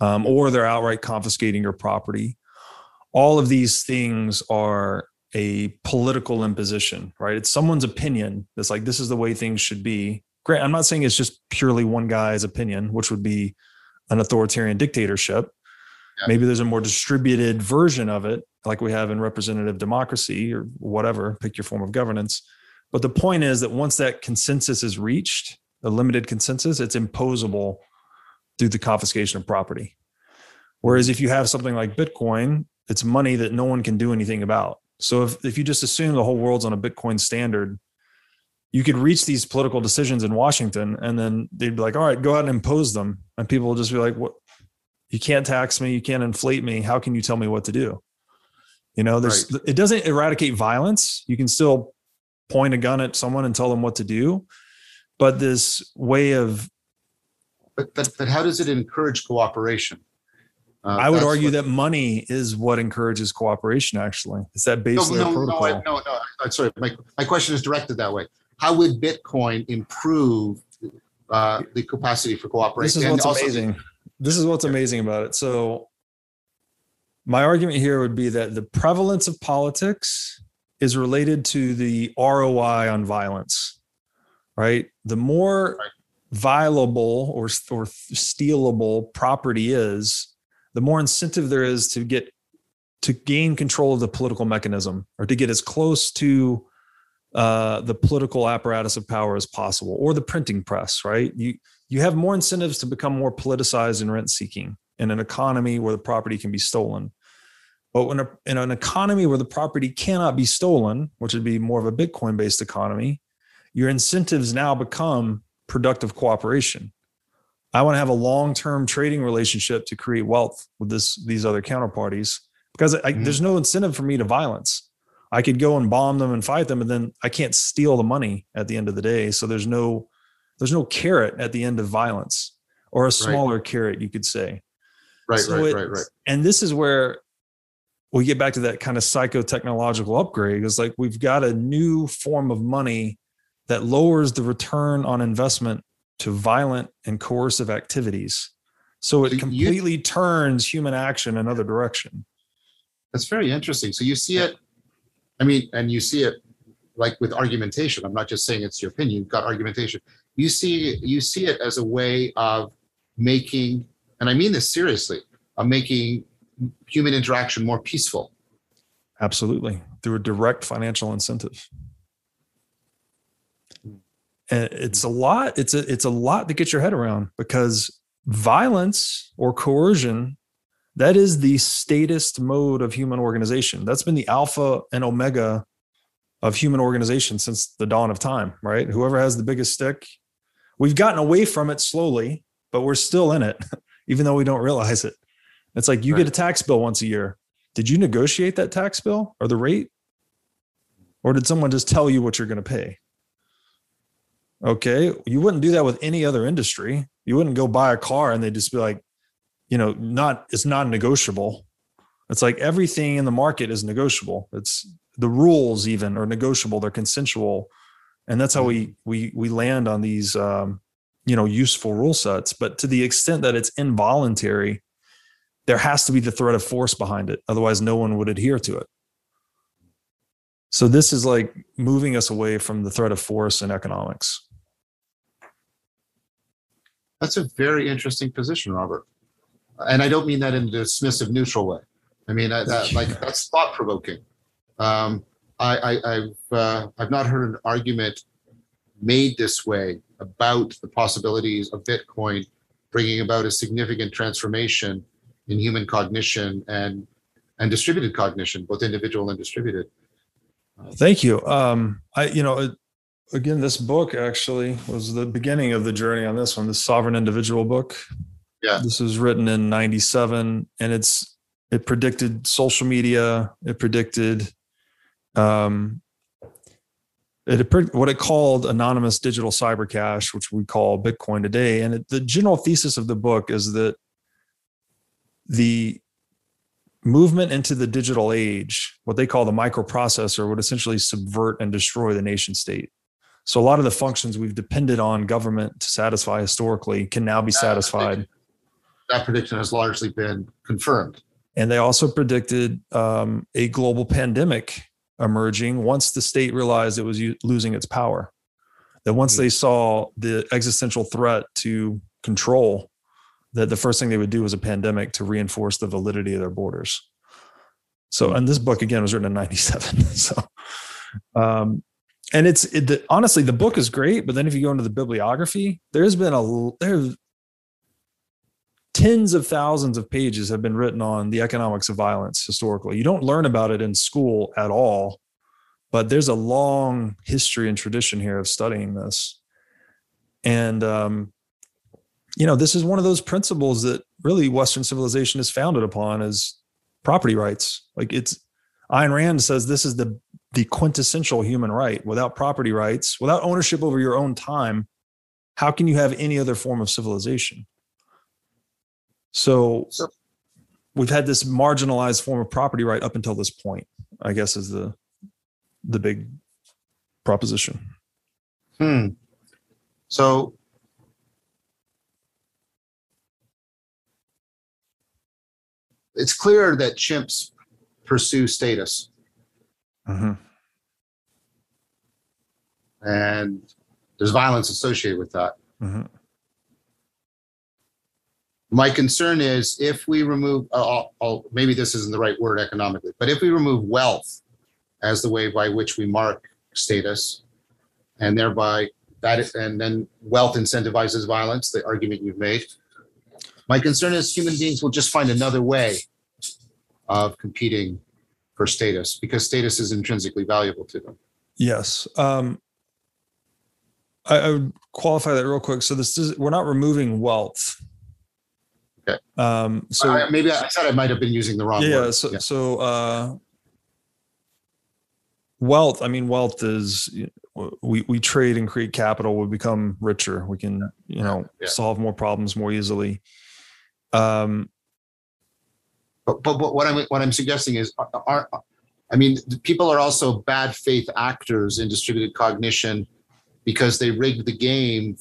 um, or they're outright confiscating your property. All of these things are a political imposition, right? It's someone's opinion that's like, this is the way things should be. Great. I'm not saying it's just purely one guy's opinion, which would be an authoritarian dictatorship. Maybe there's a more distributed version of it, like we have in representative democracy or whatever, pick your form of governance. But the point is that once that consensus is reached, a limited consensus, it's imposable through the confiscation of property. Whereas if you have something like Bitcoin, it's money that no one can do anything about. So if, if you just assume the whole world's on a Bitcoin standard, you could reach these political decisions in Washington and then they'd be like, all right, go out and impose them. And people will just be like, what? You can't tax me. You can't inflate me. How can you tell me what to do? You know, there's, right. it doesn't eradicate violence. You can still point a gun at someone and tell them what to do. But this way of. But, but, but how does it encourage cooperation? Uh, I would argue what, that money is what encourages cooperation. Actually, is that base no, no, protocol? No, I, no, no. I'm sorry. My, my question is directed that way. How would Bitcoin improve uh, the capacity for cooperation? This is what's amazing. This is what's amazing about it. So, my argument here would be that the prevalence of politics is related to the ROI on violence. Right. The more right. violable or or stealable property is, the more incentive there is to get to gain control of the political mechanism or to get as close to uh, the political apparatus of power as possible or the printing press right you you have more incentives to become more politicized and rent seeking in an economy where the property can be stolen but when a, in an economy where the property cannot be stolen which would be more of a bitcoin based economy your incentives now become productive cooperation I want to have a long-term trading relationship to create wealth with this these other counterparties because I, mm-hmm. there's no incentive for me to violence. I could go and bomb them and fight them, and then I can't steal the money at the end of the day. So there's no there's no carrot at the end of violence, or a smaller right. carrot, you could say. Right, so right, it, right, right. And this is where we get back to that kind of psycho-technological upgrade. Is like we've got a new form of money that lowers the return on investment to violent and coercive activities. So it completely you, turns human action another direction. That's very interesting. So you see it, I mean, and you see it like with argumentation. I'm not just saying it's your opinion, you've got argumentation. You see, you see it as a way of making, and I mean this seriously, of making human interaction more peaceful. Absolutely. Through a direct financial incentive and it's a lot it's a it's a lot to get your head around because violence or coercion that is the statist mode of human organization that's been the alpha and omega of human organization since the dawn of time right whoever has the biggest stick we've gotten away from it slowly but we're still in it even though we don't realize it it's like you right. get a tax bill once a year did you negotiate that tax bill or the rate or did someone just tell you what you're going to pay Okay. You wouldn't do that with any other industry. You wouldn't go buy a car and they'd just be like, you know, not, it's not negotiable. It's like everything in the market is negotiable. It's the rules even are negotiable. They're consensual. And that's how we, we, we land on these, um, you know, useful rule sets. But to the extent that it's involuntary, there has to be the threat of force behind it. Otherwise, no one would adhere to it. So this is like moving us away from the threat of force in economics. That's a very interesting position, Robert. And I don't mean that in a dismissive, neutral way. I mean that, that like that's thought provoking. Um, I, I, have uh, I've not heard an argument made this way about the possibilities of Bitcoin bringing about a significant transformation in human cognition and and distributed cognition, both individual and distributed. Thank you. Um, I, you know, again, this book actually was the beginning of the journey on this one, the Sovereign Individual book. Yeah. This was written in 97 and it's, it predicted social media. It predicted, um, it, what it called anonymous digital cyber cash, which we call Bitcoin today. And it, the general thesis of the book is that the movement into the digital age, what they call the microprocessor, would essentially subvert and destroy the nation state. So a lot of the functions we've depended on government to satisfy historically can now be satisfied. That prediction has largely been confirmed. And they also predicted um, a global pandemic emerging once the state realized it was losing its power. That once mm-hmm. they saw the existential threat to control that the first thing they would do was a pandemic to reinforce the validity of their borders. So, and this book again was written in '97. So, um, and it's it, the, honestly the book is great, but then if you go into the bibliography, there's been a there's tens of thousands of pages have been written on the economics of violence historically. You don't learn about it in school at all, but there's a long history and tradition here of studying this. And um, you know, this is one of those principles that really Western civilization is founded upon is property rights. Like it's Ayn Rand says this is the the quintessential human right. Without property rights, without ownership over your own time, how can you have any other form of civilization? So, so we've had this marginalized form of property right up until this point, I guess is the the big proposition. Hmm. So it's clear that chimps pursue status. Mm-hmm. And there's violence associated with that. Mm-hmm. My concern is if we remove, uh, I'll, maybe this isn't the right word economically, but if we remove wealth as the way by which we mark status, and thereby that, is, and then wealth incentivizes violence, the argument you've made, my concern is human beings will just find another way of competing for status because status is intrinsically valuable to them. Yes. Um, I, I would qualify that real quick. So this is we're not removing wealth. Okay. Um, so maybe I said I might have been using the wrong yeah, word. So, yeah. So uh, wealth. I mean, wealth is we we trade and create capital. We become richer. We can you know yeah. solve more problems more easily. Um, but, but, but what I'm what I'm suggesting is, are, I mean, people are also bad faith actors in distributed cognition because they rigged the game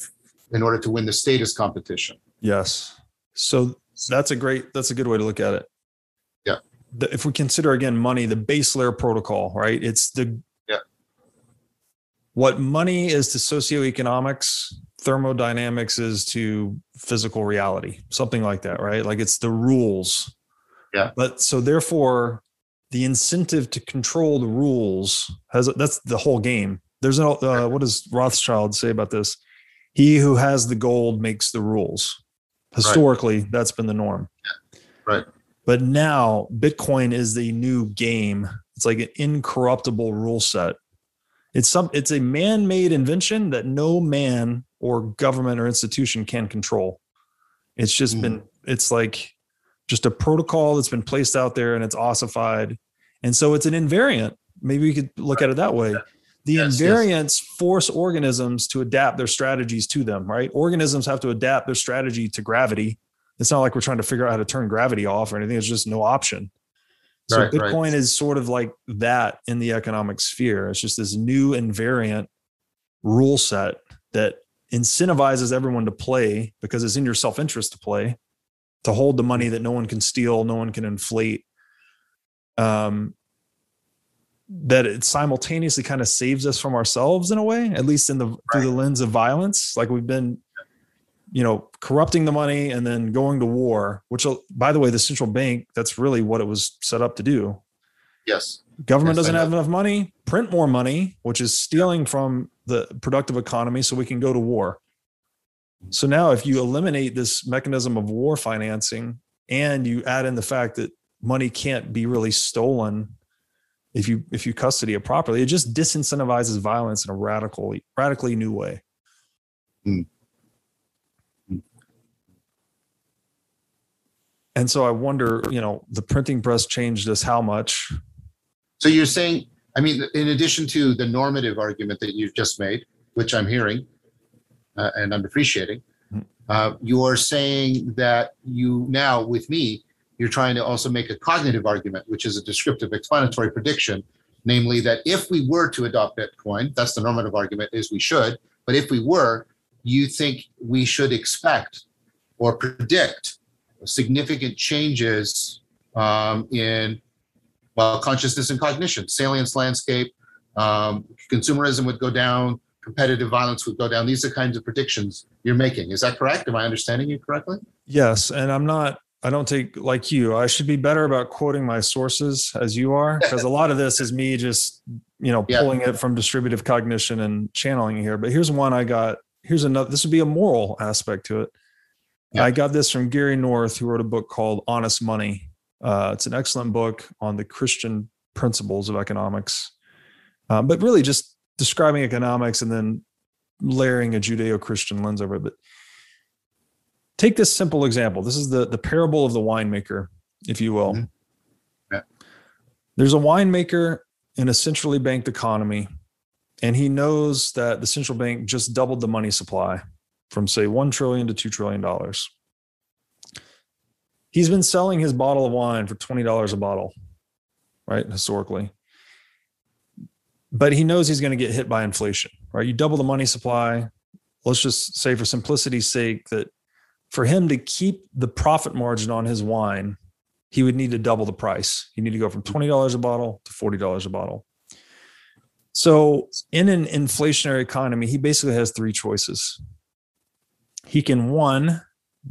in order to win the status competition. Yes. So that's a great that's a good way to look at it. Yeah. The, if we consider again money, the base layer protocol, right? It's the yeah. What money is to socioeconomics, thermodynamics is to physical reality, something like that, right? Like it's the rules yeah. But so therefore, the incentive to control the rules has that's the whole game. There's no uh, what does Rothschild say about this? He who has the gold makes the rules. Historically, right. that's been the norm. Yeah. Right. But now Bitcoin is the new game. It's like an incorruptible rule set. It's some it's a man-made invention that no man or government or institution can control. It's just mm. been it's like just a protocol that's been placed out there and it's ossified. And so it's an invariant. Maybe we could look at it that way. The yes, invariants yes. force organisms to adapt their strategies to them, right? Organisms have to adapt their strategy to gravity. It's not like we're trying to figure out how to turn gravity off or anything. It's just no option. So right, Bitcoin right. is sort of like that in the economic sphere. It's just this new invariant rule set that incentivizes everyone to play because it's in your self-interest to play to hold the money that no one can steal, no one can inflate. Um, that it simultaneously kind of saves us from ourselves in a way, at least in the right. through the lens of violence. Like we've been, you know, corrupting the money and then going to war. Which, uh, by the way, the central bank that's really what it was set up to do. Yes. Government yes, doesn't have enough money. Print more money, which is stealing from the productive economy, so we can go to war. So now, if you eliminate this mechanism of war financing, and you add in the fact that money can't be really stolen if you if you custody it properly it just disincentivizes violence in a radically radically new way mm. and so i wonder you know the printing press changed us how much so you're saying i mean in addition to the normative argument that you've just made which i'm hearing uh, and i'm appreciating hmm. uh, you're saying that you now with me you're trying to also make a cognitive argument, which is a descriptive explanatory prediction, namely that if we were to adopt Bitcoin, that's the normative argument is we should, but if we were, you think we should expect or predict significant changes um, in well consciousness and cognition, salience landscape, um, consumerism would go down, competitive violence would go down. These are kinds of predictions you're making. Is that correct? Am I understanding you correctly? Yes, and I'm not I don't take like you. I should be better about quoting my sources as you are, because a lot of this is me just, you know, pulling yeah. it from distributive cognition and channeling here. But here's one I got. Here's another. This would be a moral aspect to it. Yeah. I got this from Gary North, who wrote a book called Honest Money. Uh, it's an excellent book on the Christian principles of economics, uh, but really just describing economics and then layering a Judeo-Christian lens over it. But take this simple example. This is the the parable of the winemaker, if you will. Mm-hmm. Yeah. There's a winemaker in a centrally banked economy, and he knows that the central bank just doubled the money supply from say 1 trillion to 2 trillion dollars. He's been selling his bottle of wine for $20 a bottle, right? Historically. But he knows he's going to get hit by inflation, right? You double the money supply. Let's just say, for simplicity's sake, that for him to keep the profit margin on his wine, he would need to double the price. You need to go from $20 a bottle to $40 a bottle. So, in an inflationary economy, he basically has three choices. He can, one,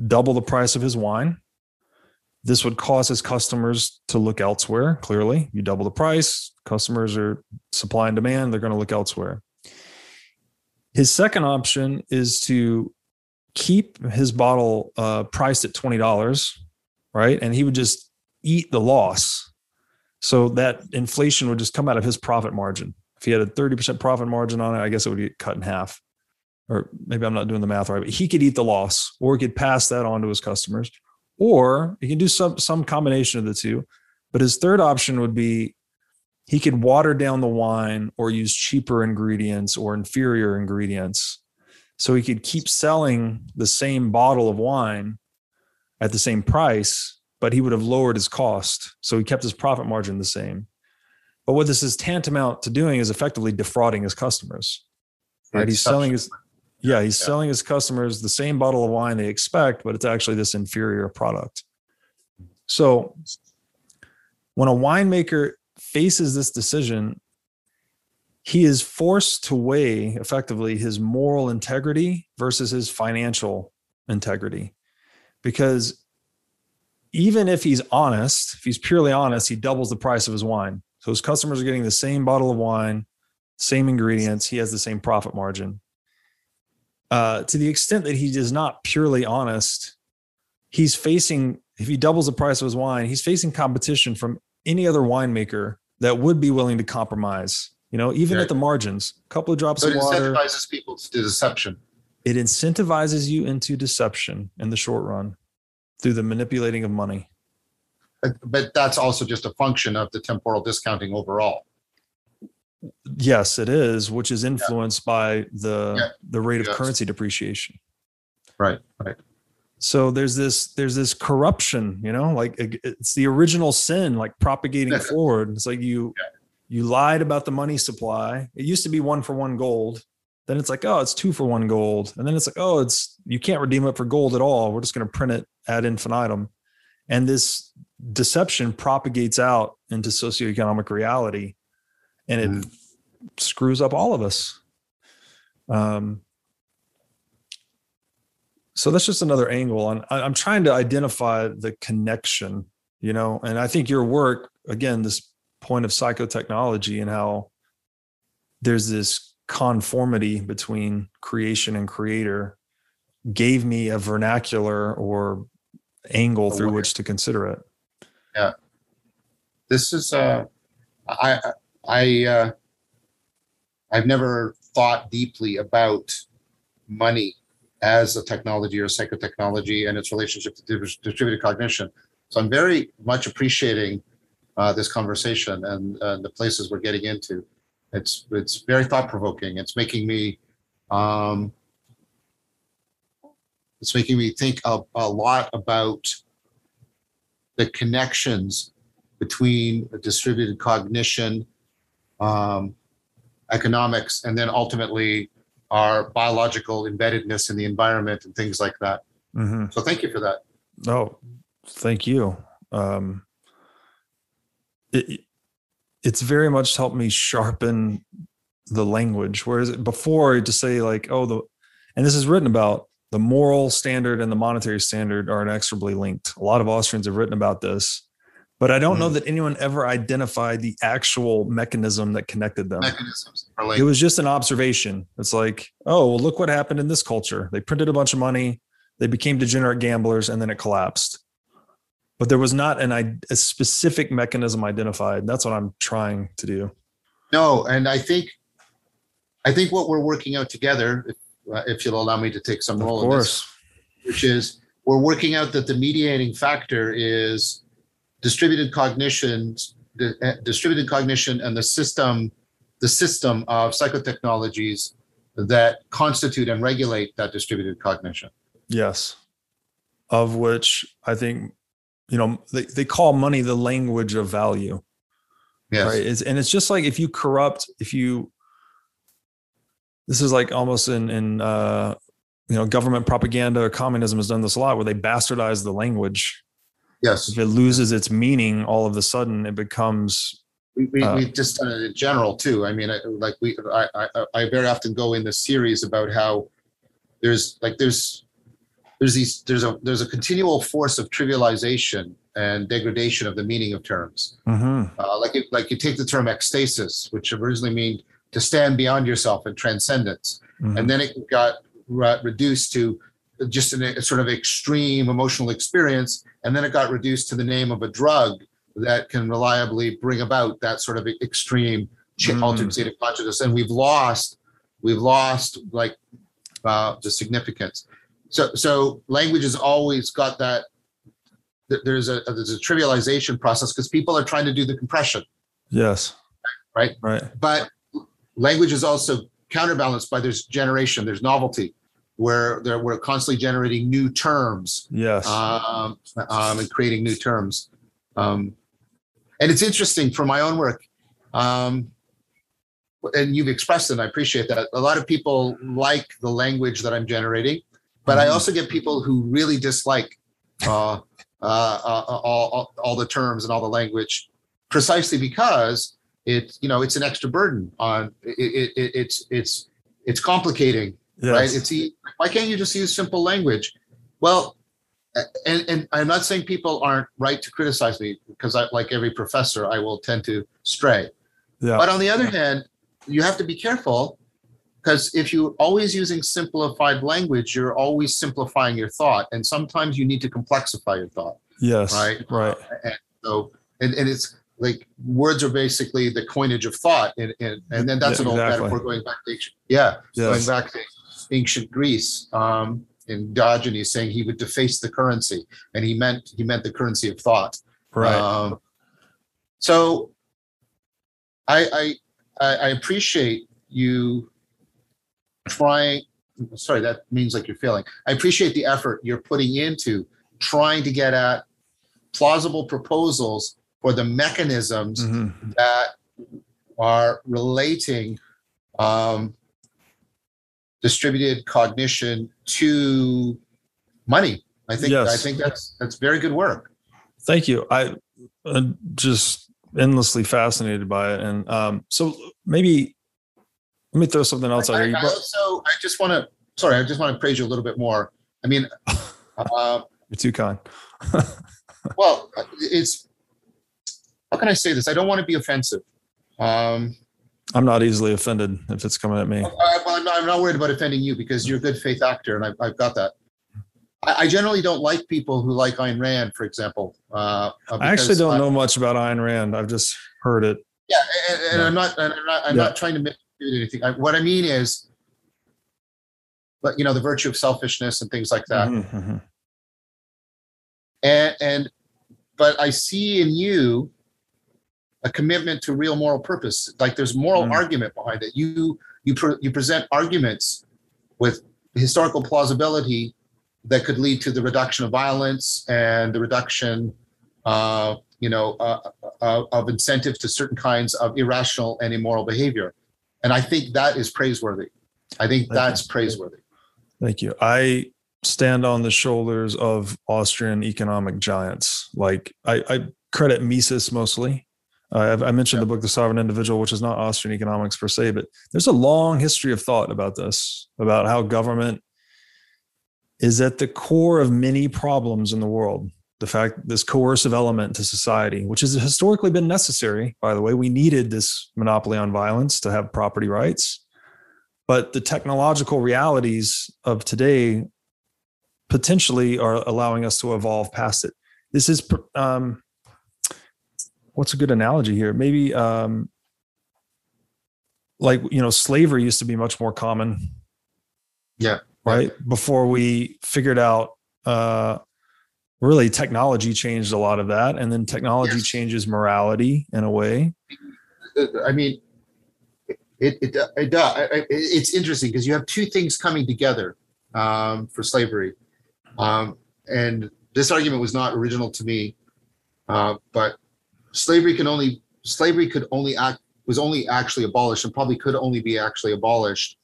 double the price of his wine. This would cause his customers to look elsewhere. Clearly, you double the price, customers are supply and demand, they're going to look elsewhere. His second option is to keep his bottle uh, priced at twenty dollars, right? And he would just eat the loss. So that inflation would just come out of his profit margin. If he had a thirty percent profit margin on it, I guess it would get cut in half. Or maybe I'm not doing the math right, but he could eat the loss, or he could pass that on to his customers, or he can do some some combination of the two. But his third option would be he could water down the wine or use cheaper ingredients or inferior ingredients so he could keep selling the same bottle of wine at the same price, but he would have lowered his cost. So he kept his profit margin the same. But what this is tantamount to doing is effectively defrauding his customers. Right? He's selling his yeah, he's yeah. selling his customers the same bottle of wine they expect, but it's actually this inferior product. So when a winemaker faces this decision, he is forced to weigh effectively his moral integrity versus his financial integrity. Because even if he's honest, if he's purely honest, he doubles the price of his wine. So his customers are getting the same bottle of wine, same ingredients, he has the same profit margin. Uh, to the extent that he is not purely honest, he's facing, if he doubles the price of his wine, he's facing competition from any other winemaker that would be willing to compromise you know, even right. at the margins, a couple of drops so of water. It incentivizes people to deception. It incentivizes you into deception in the short run through the manipulating of money. But that's also just a function of the temporal discounting overall. Yes, it is, which is influenced yeah. by the yeah. the rate of yes. currency depreciation. Right, right. So there's this there's this corruption, you know, like it's the original sin, like propagating forward. It's like you yeah you lied about the money supply. It used to be one for one gold. Then it's like, oh, it's two for one gold. And then it's like, oh, it's you can't redeem it for gold at all. We're just going to print it ad infinitum. And this deception propagates out into socioeconomic reality and it mm. screws up all of us. Um, so that's just another angle on i'm trying to identify the connection you know and i think your work again this point of psychotechnology and how there's this conformity between creation and creator gave me a vernacular or angle through which to consider it. Yeah. This is uh I I uh I've never thought deeply about money as a technology or psychotechnology and its relationship to distributed cognition. So I'm very much appreciating uh, this conversation and uh, the places we're getting into. It's it's very thought provoking. It's making me um, it's making me think a, a lot about the connections between distributed cognition, um, economics, and then ultimately our biological embeddedness in the environment and things like that. Mm-hmm. So thank you for that. Oh, thank you. Um, it, it's very much helped me sharpen the language. Whereas before, to say like, oh, the, and this is written about the moral standard and the monetary standard are inexorably linked. A lot of Austrians have written about this, but I don't mm. know that anyone ever identified the actual mechanism that connected them. Mechanisms. Like- it was just an observation. It's like, oh, well, look what happened in this culture. They printed a bunch of money, they became degenerate gamblers, and then it collapsed but there was not an a specific mechanism identified. That's what I'm trying to do. No, and I think I think what we're working out together, if, uh, if you'll allow me to take some role in this, which is we're working out that the mediating factor is distributed cognition, uh, distributed cognition, and the system, the system of psychotechnologies that constitute and regulate that distributed cognition. Yes, of which I think you know they, they call money the language of value yes. right? It's, and it's just like if you corrupt if you this is like almost in in uh you know government propaganda or communism has done this a lot where they bastardize the language. Yes. If it loses its meaning all of a sudden it becomes we, we, uh, we've just done it in general too i mean I, like we I, I i very often go in the series about how there's like there's there's these there's a there's a continual force of trivialization and degradation of the meaning of terms. Mm-hmm. Uh, like it, like you take the term ecstasis, which originally meant to stand beyond yourself in transcendence, mm-hmm. and then it got re- reduced to just an, a sort of extreme emotional experience, and then it got reduced to the name of a drug that can reliably bring about that sort of extreme mm. altered state of consciousness, and we've lost we've lost like uh, the significance. So, so language has always got that. There's a there's a trivialization process because people are trying to do the compression. Yes. Right. Right. But language is also counterbalanced by there's generation, there's novelty, where there, we're constantly generating new terms. Yes. Um, um, and creating new terms. Um, and it's interesting for my own work. Um, and you've expressed it, and I appreciate that. A lot of people like the language that I'm generating but I mm-hmm. also get people who really dislike uh, uh, uh, all, all, all the terms and all the language, precisely because it you know it's an extra burden on it, it, it's it's it's complicating, yes. right? It's why can't you just use simple language? Well, and, and I'm not saying people aren't right to criticize me because I, like every professor, I will tend to stray. Yeah. But on the other hand, you have to be careful because if you're always using simplified language you're always simplifying your thought and sometimes you need to complexify your thought yes right right uh, and so and, and it's like words are basically the coinage of thought and and, and then that's yeah, an old exactly. metaphor going back to ancient, yeah yes. going back to ancient greece um in diogenes saying he would deface the currency and he meant he meant the currency of thought right um, so I, I i appreciate you trying sorry that means like you're failing. I appreciate the effort you're putting into trying to get at plausible proposals for the mechanisms mm-hmm. that are relating um, distributed cognition to money. I think yes. i think that's that's very good work. Thank you. I am just endlessly fascinated by it. And um, so maybe let me throw something else out here. I, also, I just want to, sorry, I just want to praise you a little bit more. I mean, uh, you're too kind. well, it's, how can I say this? I don't want to be offensive. Um, I'm not easily offended if it's coming at me. Uh, well, I'm not, I'm not, worried about offending you because you're a good faith actor and I've, I've got that. I, I generally don't like people who like Ayn Rand, for example. Uh, uh, I actually don't I- know much about Ayn Rand. I've just heard it. Yeah, and, and Yeah. I'm not, and I'm not, I'm Yeah. not trying to anything. I, what I mean is, but you know, the virtue of selfishness and things like that. Mhm, mhm. And, and, but I see in you a commitment to real moral purpose. Like there's moral Mm. argument behind it. You, you, pre- you present arguments with historical plausibility that could lead to the reduction of violence and the reduction, uh, you know, uh, uh, of incentive to certain kinds of irrational and immoral behavior. And I think that is praiseworthy. I think Thank that's praiseworthy. Thank you. I stand on the shoulders of Austrian economic giants. Like I, I credit Mises mostly. Uh, I mentioned the book The Sovereign Individual, which is not Austrian economics per se, but there's a long history of thought about this, about how government is at the core of many problems in the world. The fact this coercive element to society, which has historically been necessary, by the way, we needed this monopoly on violence to have property rights. But the technological realities of today potentially are allowing us to evolve past it. This is, um, what's a good analogy here? Maybe um, like, you know, slavery used to be much more common. Yeah. Right. Before we figured out, uh, really technology changed a lot of that. And then technology Yes. changes morality in a way. uh, I mean, it it it does. I- I- It's interesting because you have two things coming together um, for slavery, um, and this argument was not original to me, uh, but slavery can only slavery could only act was only actually abolished and probably could only be actually abolished.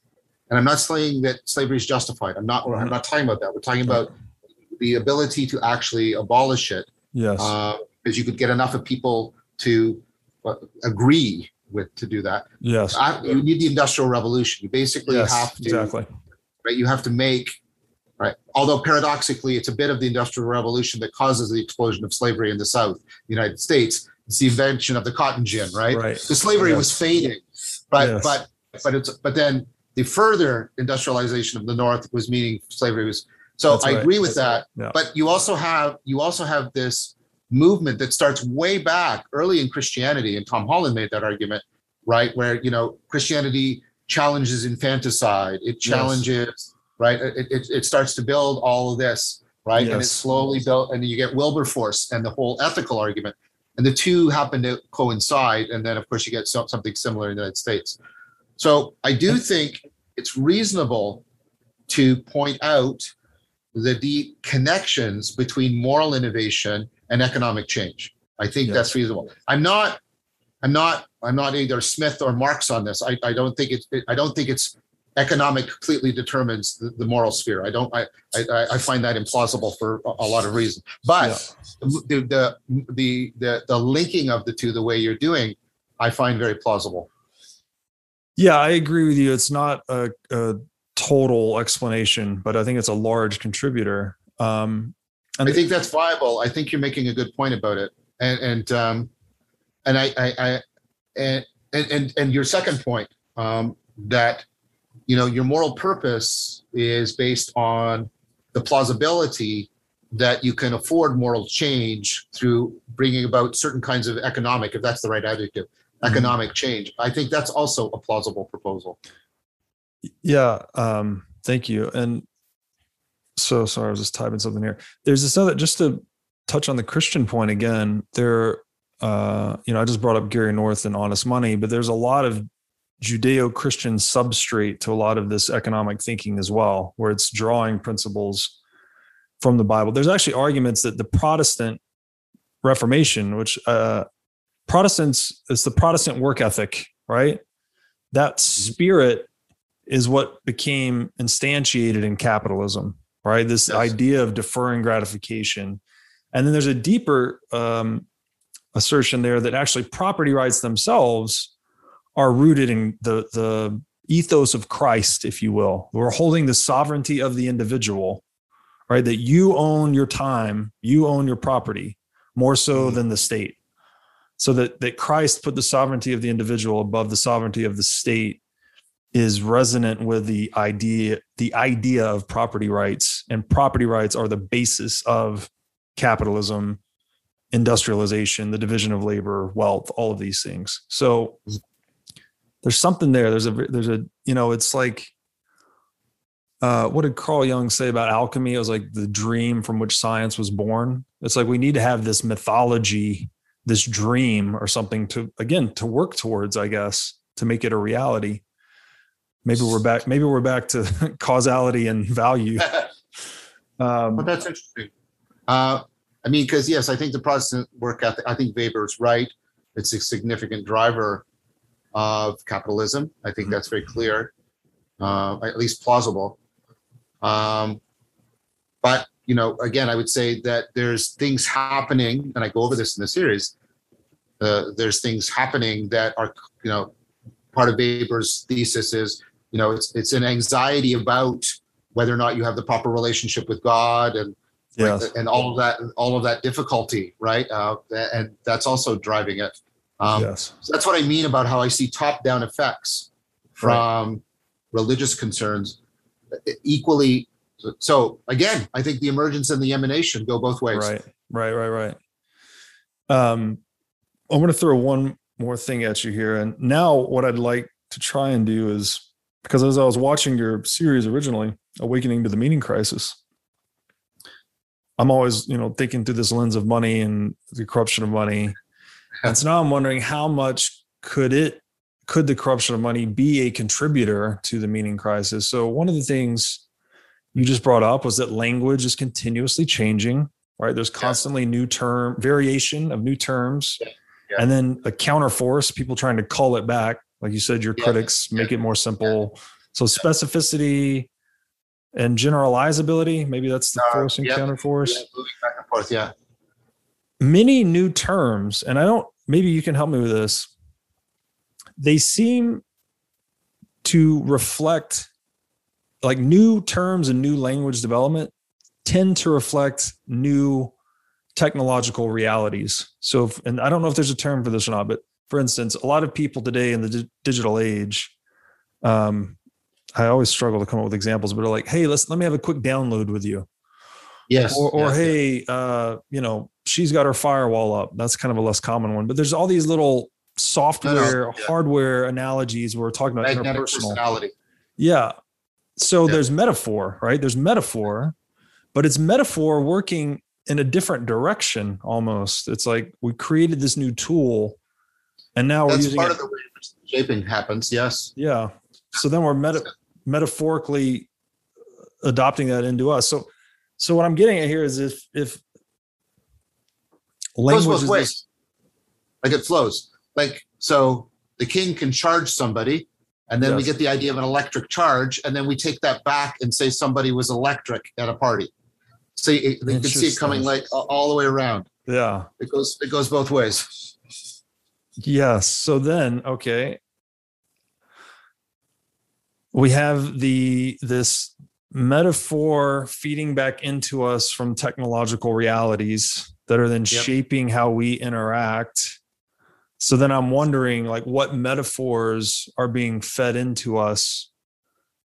And I'm not saying that slavery is justified. I'm not. I'm not talking about that. We're talking about the ability to actually abolish it Yes. because you could get enough of people to uh, agree with to do that. yes. I, you need the industrial revolution. You basically yes. have to, Exactly. right? You have to make, right? Although paradoxically, it's a bit of the industrial revolution that causes the explosion of slavery in the South, the United States. It's the invention of the cotton gin, right? Right. The slavery was fading, but Yes. but but it's but then the further industrialization of the North was meaning slavery was. So That's I right. agree with That's that. Yeah. But you also have you also have this movement that starts way back early in Christianity, and Tom Holland made that argument, right? Where you know Christianity challenges infanticide, it challenges, right? It, it, it starts to build all of this, right? And it slowly built, and then you get Wilberforce and the whole ethical argument, and the two happen to coincide, and then of course you get so, something similar in the United States. So I do think it's reasonable to point out the deep connections between moral innovation and economic change. I think Yes. that's reasonable. I'm not, I'm not, I'm not either Smith or Marx on this. I, I don't think it's, I don't think it's economic completely determines the, the moral sphere. I don't, I, I, I find that implausible for a, lot of reasons. But the, the, the, the, the linking of the two, the way you're doing, I find very plausible. Yeah, I agree with you. It's not a, a total explanation, but I think it's a large contributor. Um, and I think that's viable. I think you're making a good point about it. And and um and I I, I and, and and your second point um that you know your moral purpose is based on the plausibility that you can afford moral change through bringing about certain kinds of economic if that's the right adjective Mhm. economic change i think that's also a plausible proposal yeah, um, thank you. And so sorry, I was just typing something here. There's this other, just to touch on the Christian point again, there, uh, you know, I just brought up Gary North and Honest Money, but there's a lot of Judeo Christian substrate to a lot of this economic thinking as well, where it's drawing principles from the Bible. There's actually arguments that the Protestant Reformation, which uh, Protestants, it's the Protestant work ethic, right? That spirit is what became instantiated in capitalism, right? This Yes. idea of deferring gratification. And then there's a deeper um, assertion there that actually property rights themselves are rooted in the, the ethos of Christ, if you will. We're holding the sovereignty of the individual, right? That you own your time, you own your property more so Mhm. than the state. So that, that Christ put the sovereignty of the individual above the sovereignty of the state is resonant with the idea the idea of property rights and property rights are the basis of capitalism industrialization the division of labor wealth all of these things so there's something there there's a there's a you know it's like uh, what did Carl Jung say about alchemy? It was like the dream from which science was born. It's like we need to have this mythology, this dream or something to, again, to work towards, I guess, to make it a reality maybe we're back maybe we're back to causality and value. Um, but that's interesting. Uh, i mean because yes i think the protestant work ethic i think weber's right. It's a significant driver of capitalism. I think mm-hmm. that's very clear uh, at least plausible. Um, but you know again i would say that there's things happening and i go over this in the series uh, there's things happening that are you know part of Weber's thesis is you know it's it's an anxiety about whether or not you have the proper relationship with god and yes. and all of that all of that difficulty right uh, and that's also driving it um, yes. so that's what i mean about how i see top down effects from right. religious concerns equally so again i think the emergence and the emanation go both ways right right right right um i'm going to throw one more thing at you here and now what i'd like to try and do is because as I was watching your series originally, Awakening to the Meaning Crisis, I'm always, you know, thinking through this lens of money and the corruption of money. And so now I'm wondering how much could it could the corruption of money be a contributor to the meaning crisis? So one of the things you just brought up was that language is continuously changing, right? There's constantly yeah. new term variation of new terms. Yeah. Yeah. And then a counterforce, people trying to call it back like you said, your yeah. critics make it more simple. Yeah. So specificity and generalizability, maybe that's the uh, force and yeah. counterforce. Yeah, moving back and forth, yeah. Many new terms, and I don't, maybe you can help me with this. They seem to reflect like new terms and new language development tend to reflect new technological realities. So, if, and I don't know if there's a term for this or not, but for instance, a lot of people today in the di- digital age, um, I always struggle to come up with examples, but are like, hey, let's let me have a quick download with you. Yes. Or, or yes, hey, yes. Uh, you know, she's got her firewall up. That's kind of a less common one, but there's all these little software, no, no, yeah. hardware analogies. We're talking about Magnetic interpersonal. Yeah. So yeah. there's metaphor, right? There's metaphor, but it's metaphor working in a different direction almost. It's like we created this new tool and now That's we're using part it, of the way shaping happens. Yes. Yeah. So then we're meta- metaphorically uh, adopting that into us. So, so what I'm getting at here is if if language flows both ways, like it flows. Like so, the king can charge somebody, and then yes. we get the idea of an electric charge, and then we take that back and say somebody was electric at a party. So you, you can see it coming like all the way around. Yeah, it goes it goes both ways. Yes. So then, okay, we have the this metaphor feeding back into us from technological realities that are then yep. shaping how we interact. So then I'm wondering like what metaphors are being fed into us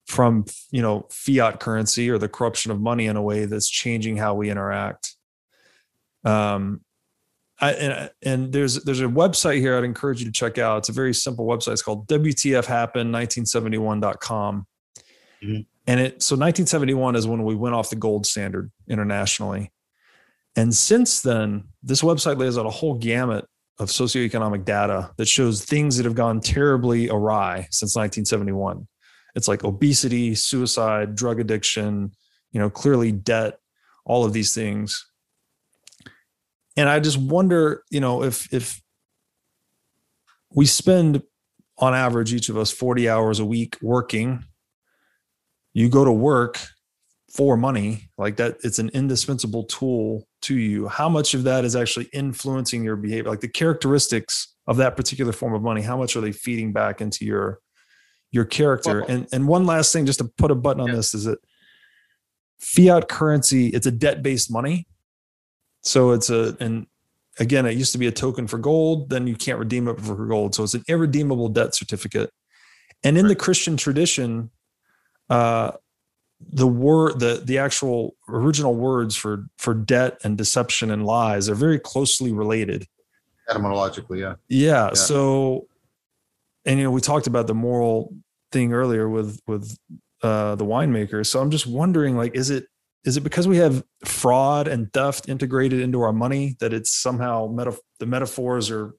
from, you know, fiat currency or the corruption of money in a way that's changing how we interact. Um I, and, and, there's there's a website here I'd encourage you to check out. It's a very simple website. It's called WTFHappen1971.com. Mm-hmm. And it so 1971 is when we went off the gold standard internationally. And since then, this website lays out a whole gamut of socioeconomic data that shows things that have gone terribly awry since 1971. It's like obesity, suicide, drug addiction, you know, clearly debt, all of these things and I just wonder, you know, if if we spend on average each of us 40 hours a week working, you go to work for money, like that it's an indispensable tool to you. How much of that is actually influencing your behavior? Like the characteristics of that particular form of money, how much are they feeding back into your your character? And and one last thing, just to put a button on yeah. this, is that fiat currency, it's a debt-based money. So it's a, and again, it used to be a token for gold. Then you can't redeem it for gold. So it's an irredeemable debt certificate. And in right. the Christian tradition, uh, the word the the actual original words for for debt and deception and lies are very closely related etymologically yeah. yeah yeah so and you know we talked about the moral thing earlier with with uh the winemaker so i'm just wondering like is it is it because we have fraud and theft integrated into our money that it's somehow the metaphors are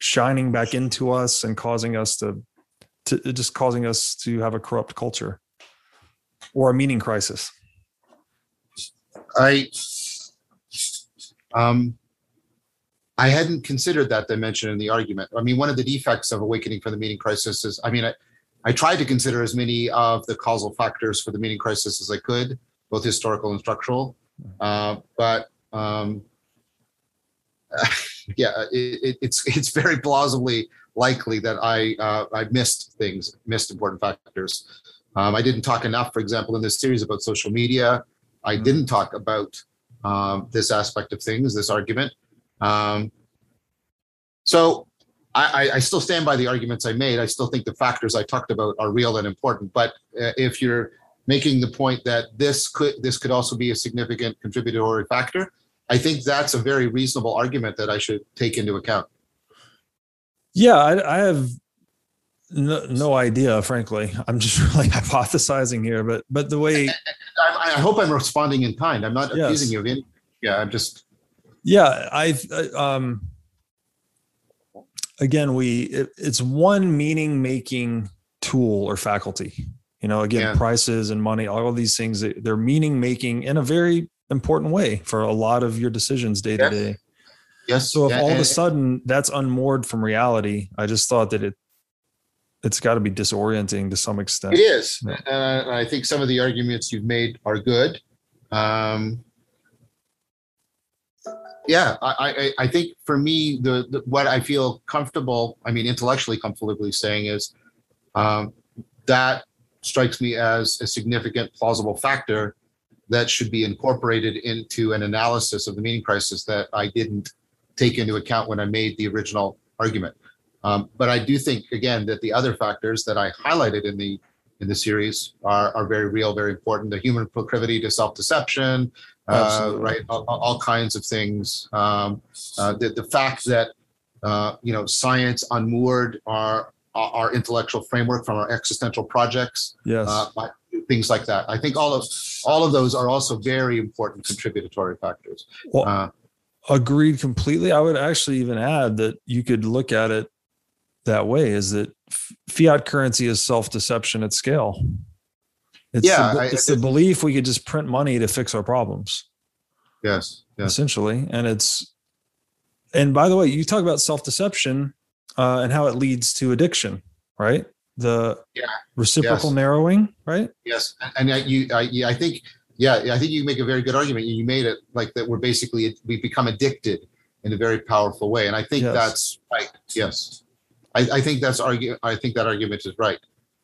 shining back into us and causing us to to just causing us to have a corrupt culture or a meaning crisis? I um I hadn't considered that dimension in the argument. I mean, one of the defects of awakening from the meaning crisis is, I mean, I, I tried to consider as many of the causal factors for the meaning crisis as I could, both historical and structural. Uh, but um, yeah, it, it's it's very plausibly likely that I uh, I missed things, missed important factors. Um, I didn't talk enough, for example, in this series about social media. I mm-hmm. didn't talk about um, this aspect of things, this argument. Um, so I, I, still stand by the arguments I made. I still think the factors I talked about are real and important. But uh, if you're making the point that this could this could also be a significant contributory factor, I think that's a very reasonable argument that I should take into account. Yeah, I, I have no, no idea, frankly. I'm just really hypothesizing here, but but the way I, I hope I'm responding in kind. I'm not yes. accusing you of anything. Yeah, I'm just. Yeah, I um. Again, we it, it's one meaning making tool or faculty. You know, again, yeah. prices and money, all these things, they're meaning making in a very important way for a lot of your decisions day to day. Yes. So if yeah, all of a sudden that's unmoored from reality, I just thought that it it's got to be disorienting to some extent. It is. Yeah. Uh, I think some of the arguments you've made are good. Um, yeah, I, I, I think for me, the, the, what I feel comfortable, I mean, intellectually comfortably saying is um, that strikes me as a significant plausible factor that should be incorporated into an analysis of the meaning crisis that I didn't take into account when I made the original argument. Um, but I do think again that the other factors that I highlighted in the in the series are, are very real, very important. The human proclivity to self-deception, uh, right? All, all, kinds of things. Um, uh, the, the fact that uh, you know science unmoored our our intellectual framework from our existential projects. Yes. Uh, things like that. I think all of all of those are also very important contributory factors. Well, uh, agreed completely. I would actually even add that you could look at it that way is that fiat currency is self-deception at scale. It's yeah, the, it's I, the belief we could just print money to fix our problems. Yes, yes. Essentially. And it's and by the way, you talk about self-deception uh, and how it leads to addiction, right? The yeah. reciprocal yes. narrowing, right? Yes, and, and you, I, I think, yeah, I think you make a very good argument. You made it like that. We're basically we become addicted in a very powerful way, and I think yes. that's right. Yes. I, I think that's argue. I think that argument is right.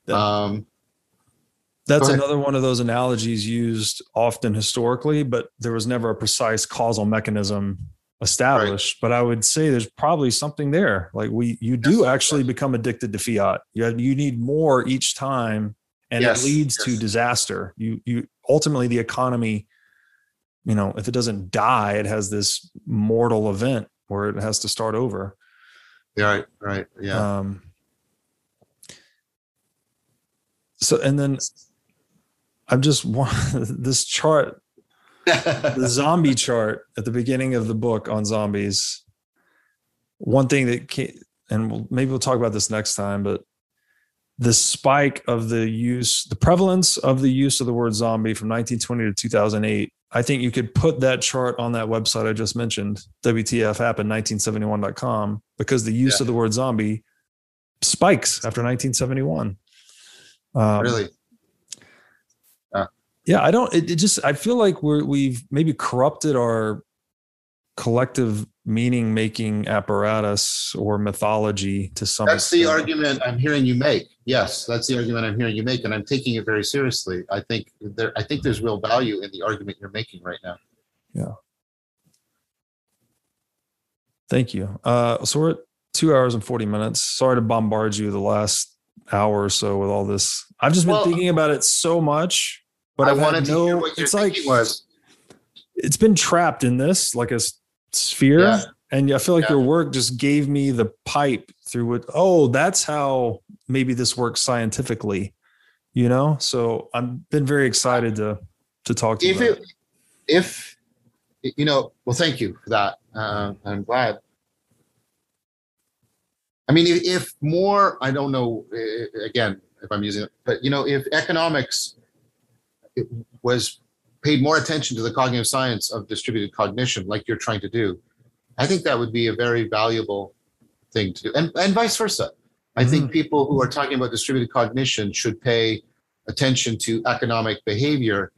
Um, that's another one of those analogies used often historically, but there was never a precise causal mechanism established. Right. But I would say there's probably something there. Like we, you do yes. actually become addicted to fiat. You have, you need more each time, and yes. it leads yes. to disaster. You you ultimately the economy, you know, if it doesn't die, it has this mortal event where it has to start over. Right, right, yeah. Um, so and then I'm just this chart, the zombie chart at the beginning of the book on zombies. One thing that came, and we'll, maybe we'll talk about this next time, but the spike of the use, the prevalence of the use of the word zombie from 1920 to 2008 I think you could put that chart on that website I just mentioned, WTF happened 1971.com, because the use yeah. of the word zombie spikes after 1971. Um, really? Yeah. I don't, it, it just, I feel like we're, we've maybe corrupted our collective meaning making apparatus or mythology to some that's extent. the argument i'm hearing you make yes that's the argument i'm hearing you make and i'm taking it very seriously i think there i think there's real value in the argument you're making right now yeah thank you uh so we're at two hours and 40 minutes sorry to bombard you the last hour or so with all this. I've just been Well, thinking about it so much, but I I've wanted to hear no. what your It's like was. it's been trapped in this like a sphere, Yeah. and I feel like Yeah. your work just gave me the pipe through it. Oh, that's how maybe this works scientifically, you know. So I've been very excited to to talk to you. If about it, if you know, well, thank you for that. Uh, I'm glad. I mean, if, if more, I don't know. uh, Again, if I'm using it, but you know, if economics it was paid more attention to the cognitive science of distributed cognition, like you're trying to do, I think that would be a very valuable thing to do, and and vice versa. I mm-hmm. think people who are talking about distributed cognition should pay attention to economic behavior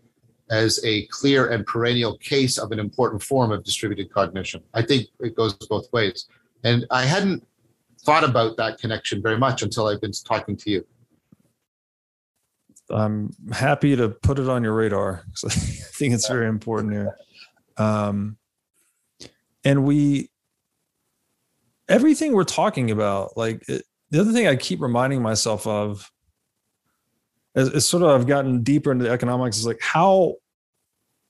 as a clear and perennial case of an important form of distributed cognition. I think it goes both ways. And I hadn't thought about that connection very much until I've been talking to you. I'm happy to put it on your radar because I think it's very important here. Um, and we, everything we're talking about, like it, the other thing I keep reminding myself of, is, is sort of I've gotten deeper into the economics, is like how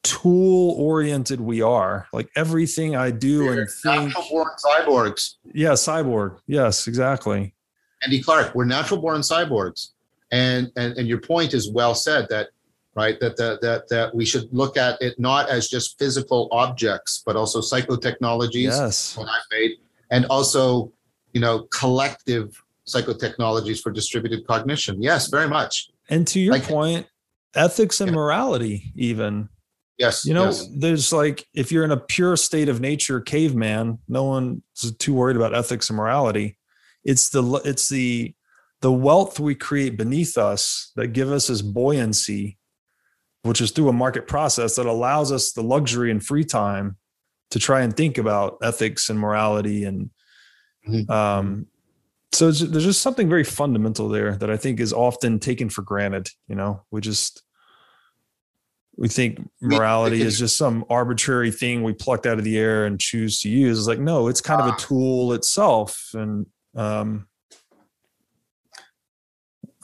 tool oriented we are. Like everything I do and think, Natural born cyborgs. yeah, cyborg. Yes, exactly. Andy Clark, we're natural born cyborgs. And, and and your point is well said that right that that that that we should look at it not as just physical objects but also psychotechnologies Yes. what I've made, and also, you know, collective psychotechnologies for distributed cognition. Yes, very much. And to your Like- point, ethics and Yeah. morality, even. Yes, You know, yes. there's like if you're in a pure state of nature caveman, no one's too worried about ethics and morality. It's the it's the the wealth we create beneath us that give us this buoyancy, which is through a market process that allows us the luxury and free time to try and think about ethics and morality and Mhm. um so there's just something very fundamental there that I think is often taken for granted. You know, we just we think morality is just some arbitrary thing we plucked out of the air and choose to use. It's like no, it's kind of a Ah. tool itself, and um,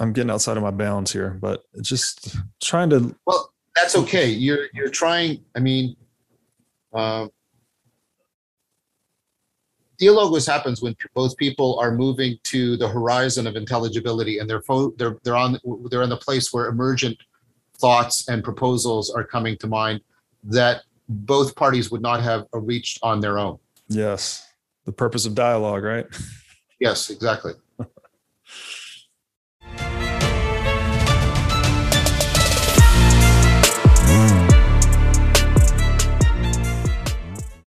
I'm getting outside of my bounds here, but just trying to Well, that's okay. You're you're trying. I mean, um, dialogos happens when both people are moving to the horizon of intelligibility, and they're fo- they're they're on they're in the place where emergent thoughts and proposals are coming to mind that both parties would not have reached on their own. yes, the purpose of dialogue, right? Yes, exactly.